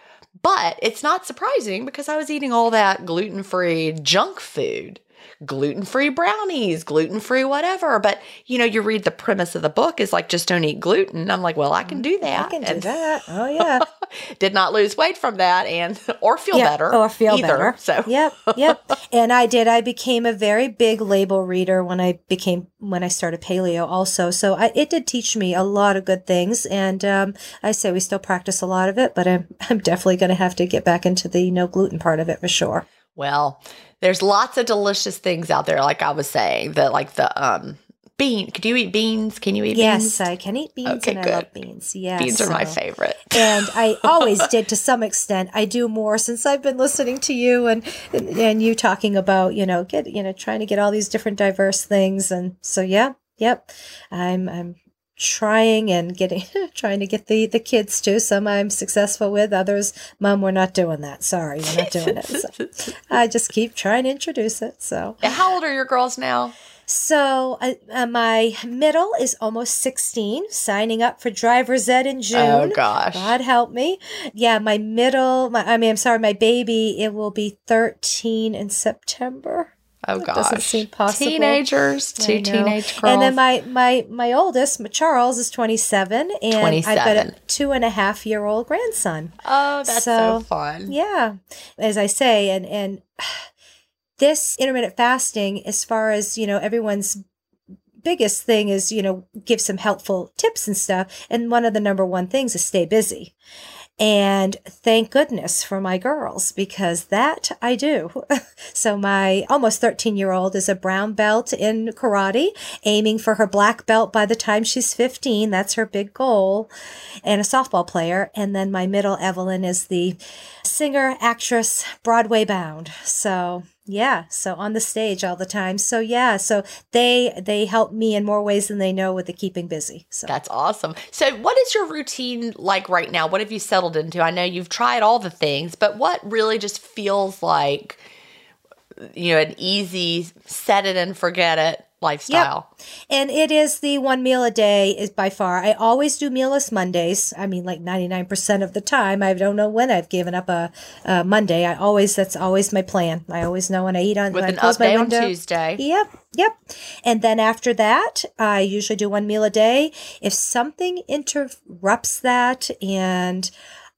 A: But it's not surprising because I was eating all that gluten free junk food gluten free brownies, gluten free whatever. But you know, you read the premise of the book is like just don't eat gluten. I'm like, well, I can do that.
B: I can do that. Oh yeah.
A: did not lose weight from that and or feel
B: yeah,
A: better.
B: Or feel
A: either.
B: better.
A: So
B: Yep. Yep. and I did. I became a very big label reader when I became when I started paleo also. So I, it did teach me a lot of good things. And um, I say we still practice a lot of it, but I'm I'm definitely gonna have to get back into the no gluten part of it for sure.
A: Well, there's lots of delicious things out there, like I was saying, that like the um bean. Could you eat beans? Can you eat
B: yes,
A: beans?
B: I can eat beans
A: Okay,
B: and I
A: good.
B: love beans. Yes.
A: beans are my favorite.
B: and I always did to some extent. I do more since I've been listening to you and and you talking about you know get you know trying to get all these different diverse things and so yeah yep I'm I'm trying and getting trying to get the the kids to Some I'm successful with, others mom we're not doing that. Sorry, we're not doing it. So I just keep trying to introduce it. So
A: How old are your girls now?
B: so uh, uh, my middle is almost 16, signing up for driver's ed in June.
A: Oh gosh.
B: God help me. Yeah, my middle, my, I mean, I'm sorry, my baby, it will be 13 in September.
A: Oh
B: That
A: gosh.
B: doesn't seem possible.
A: Teenagers, two teenage girls.
B: And then my, my, my oldest, Charles, is 27, and I've got a two and a half year old grandson.
A: oh, that's so,
B: So,
A: fun.
B: Yeah. As I say, and, and this intermittent fasting, as far as, you know, everyone's biggest thing is, you know, give some helpful tips and stuff. And one of the number one things is stay busy. And thank goodness for my girls because that I do. so my almost 13 year old is a brown belt in karate, aiming for her black belt by the time she's 15. That's her big goal and a softball player. And then my middle Evelyn is the singer, actress, Broadway bound. So yeah, so on the stage all the time. So yeah, so they they help me in more ways than they know with the keeping busy. So
A: That's awesome. So, what is your routine like right now? What have you settled into? I know you've tried all the things, but what really just feels like, you know, an easy set it and forget it lifestyle?
B: And it is the one meal a day is by far. I always do mealless Mondays. I mean, like 99% of the time. I don't know when I've given up a, a Monday. I always, that's always my plan. I always know when I eat on
A: With
B: when
A: an
B: I close
A: up
B: my
A: day on. Tuesday.
B: Yep, yep. And then after that, I usually do one meal a day. If something interrupts that and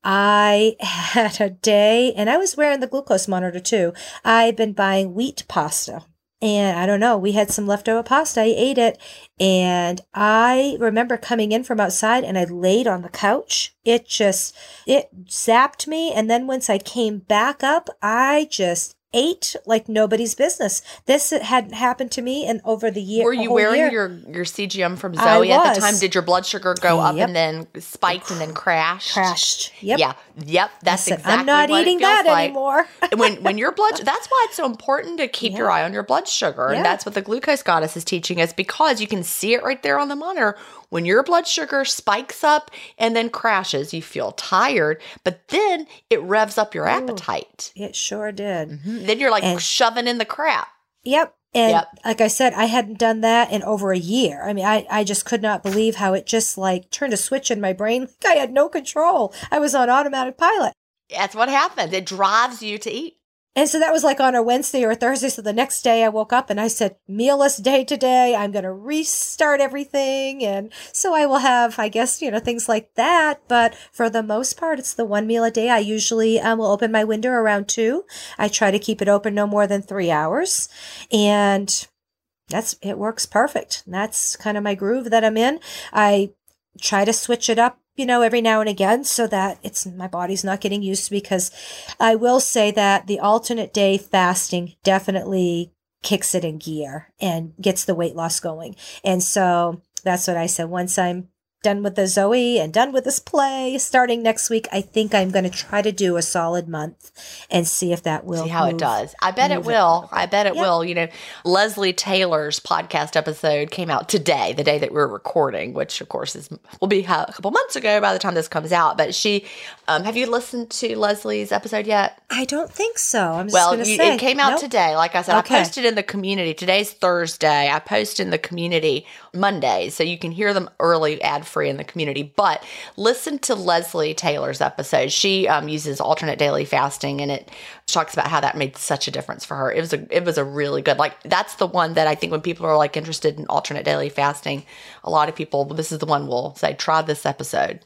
B: I had a day, and I was wearing the glucose monitor too. I've been buying wheat pasta. And I don't know, we had some leftover pasta. I ate it. And I remember coming in from outside and I laid on the couch. It just, it zapped me. And then once I came back up, I just ate like nobody's business. This hadn't happened to me in over the year.
A: Were you wearing
B: year.
A: your your CGM from Zoe at the time? Did your blood sugar go up and then spiked and then crashed?
B: crashed? Yep.
A: Yeah. Yep. That's
B: said,
A: exactly
B: I'm not eating that
A: like.
B: anymore.
A: when when your blood that's why it's so important to keep your eye on your blood sugar
B: Yeah.
A: and that's what the glucose goddess is teaching us because you can see it right there on the monitor when your blood sugar spikes up and then crashes you feel tired but then it revs up your appetite
B: it sure did.
A: Mhm. Then you're like
B: And-
A: shoving in the crap
B: Yep. And
A: Yep.
B: like I said, I hadn't done that in over a year. I mean, I, I just could not believe how it just like turned a switch in my brain. Like I had no control. I was on automatic pilot.
A: that's what happens it drives you to eat
B: And so that was like on a Wednesday or a Thursday. So the next day I woke up and I said, mealless day today. I'm going to restart everything. And so I will have, I guess, you know, things like that. But for the most part, it's the one meal a day. I usually um, will open my window around two. I try to keep it open no more than three hours. And that's, it works perfect. That's kind of my groove that I'm in. I try to switch it up you know every now and again so that it's my body's not getting used to because i will say that the alternate day fasting definitely kicks it in gear and gets the weight loss going. And so that's what i said. Once i'm done with the Zoe and done with this play starting next week, I think I'm going to try to do a solid month and see if that will
A: see how
B: move,
A: it does. I bet it will. It. I bet it will. You know, Leslie Taylor's podcast episode came out today, the day that we're recording, which of course is will be a couple months ago by the time this comes out. But she, um, have you listened to Leslie's episode yet?
B: I don't think so. I'm
A: well,
B: you, say.
A: it came out
B: nope.
A: today. Like I said, okay. I posted in the community. Today's Thursday. I post in the community Monday, so you can hear them early, ad free in the community. But listen to Leslie Taylor's episode. She um, uses alternate daily fasting, and it talks about how that made such a difference for her. It was a it was a really good like that's the one that I think when people are like interested in alternate daily fasting, a lot of people this is the one will say try this episode.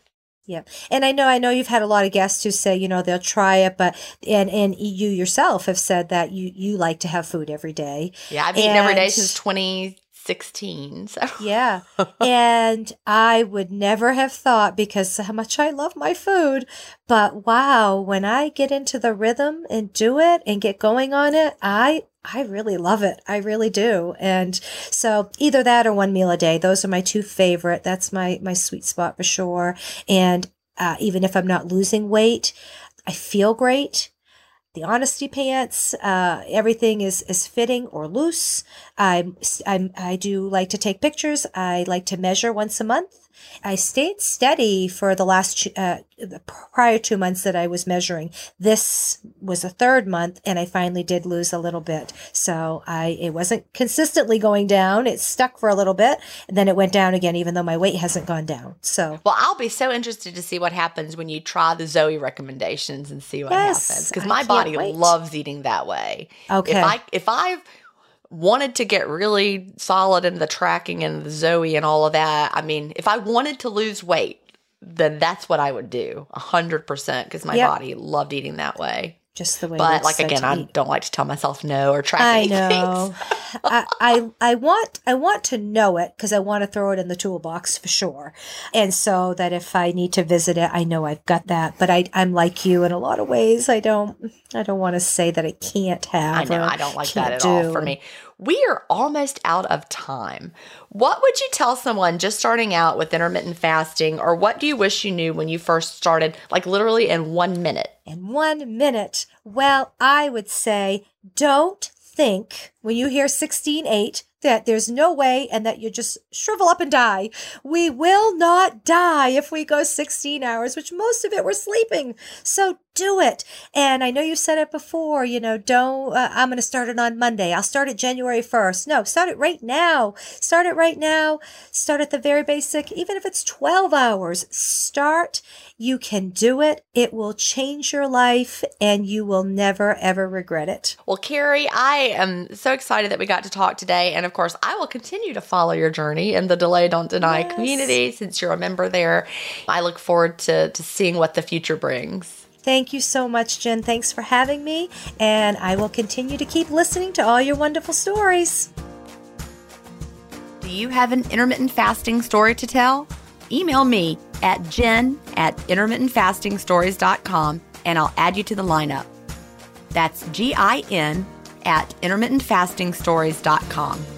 B: Yeah. And I know I know you've had a lot of guests who say, you know, they'll try it, but and and you yourself have said that you you like to have food every day.
A: Yeah, I've eaten every day since 20 16. So.
B: Yeah. and I would never have thought because how much I love my food. But wow, when I get into the rhythm and do it and get going on it, I I really love it. I really do. And so either that or one meal a day. Those are my two favorite. That's my my sweet spot for sure. And uh, even if I'm not losing weight, I feel great the honesty pants. Uh, everything is is fitting or loose. I'm, I'm I do like to take pictures. I like to measure once a month. I stayed steady for the last uh, the prior two months that I was measuring. This was a third month, and I finally did lose a little bit. So I it wasn't consistently going down. It stuck for a little bit, and then it went down again, even though my weight hasn't gone down. So
A: well, I'll be so interested to see what happens when you try the Zoe recommendations and see what yes, happens because my body wait. loves eating that way.
B: Okay,
A: if I if I've wanted to get really solid in the tracking and the Zoe and all of that, I mean, if I wanted to lose weight, then that's what I would do, a hundred percent, because my yep. body loved eating that way
B: just the way.
A: But like again, I eat. don't like to tell myself no or track. I know.
B: I, I I want I want to know it because I want to throw it in the toolbox for sure, and so that if I need to visit it, I know I've got that. But I I'm like you in a lot of ways. I don't I don't want to say that I can't have.
A: I know I don't like that at do. all. For me, we are almost out of time. What would you tell someone just starting out with intermittent fasting, or what do you wish you knew when you first started, like literally in one minute?
B: In one minute. Well, I would say don't think when you hear 16.8 that there's no way and that you just shrivel up and die. We will not die if we go 16 hours, which most of it we're sleeping. So do it. And I know you said it before, you know, don't, uh, I'm going to start it on Monday. I'll start it January 1st. No, start it right now. Start it right now. Start at the very basic, even if it's 12 hours, start. You can do it. It will change your life and you will never, ever regret it.
A: Well, Carrie, I am so excited that we got to talk today. And of course, I will continue to follow your journey in the Delay Don't Deny yes. community since you're a member there. I look forward to, to seeing what the future brings.
B: Thank you so much, Gin. Thanks for having me. And I will continue to keep listening to all your wonderful stories.
A: Do you have an intermittent fasting story to tell? Email me at gin at intermittentfastingstories.com and I'll add you to the lineup. That's G I N at intermittentfastingstories.com.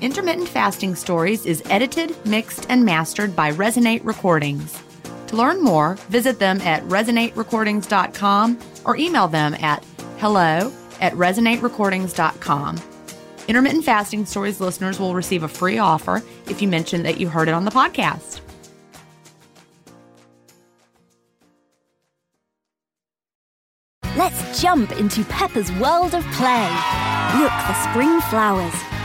A: Intermittent Fasting Stories is edited, mixed, and mastered by Resonate Recordings. To learn more, visit them at resonaterecordings.com or email them at hello at resonaterecordings.com. Intermittent Fasting Stories listeners will receive a free offer if you mention that you heard it on the podcast.
E: Let's jump into Peppa's world of play. Look for spring flowers,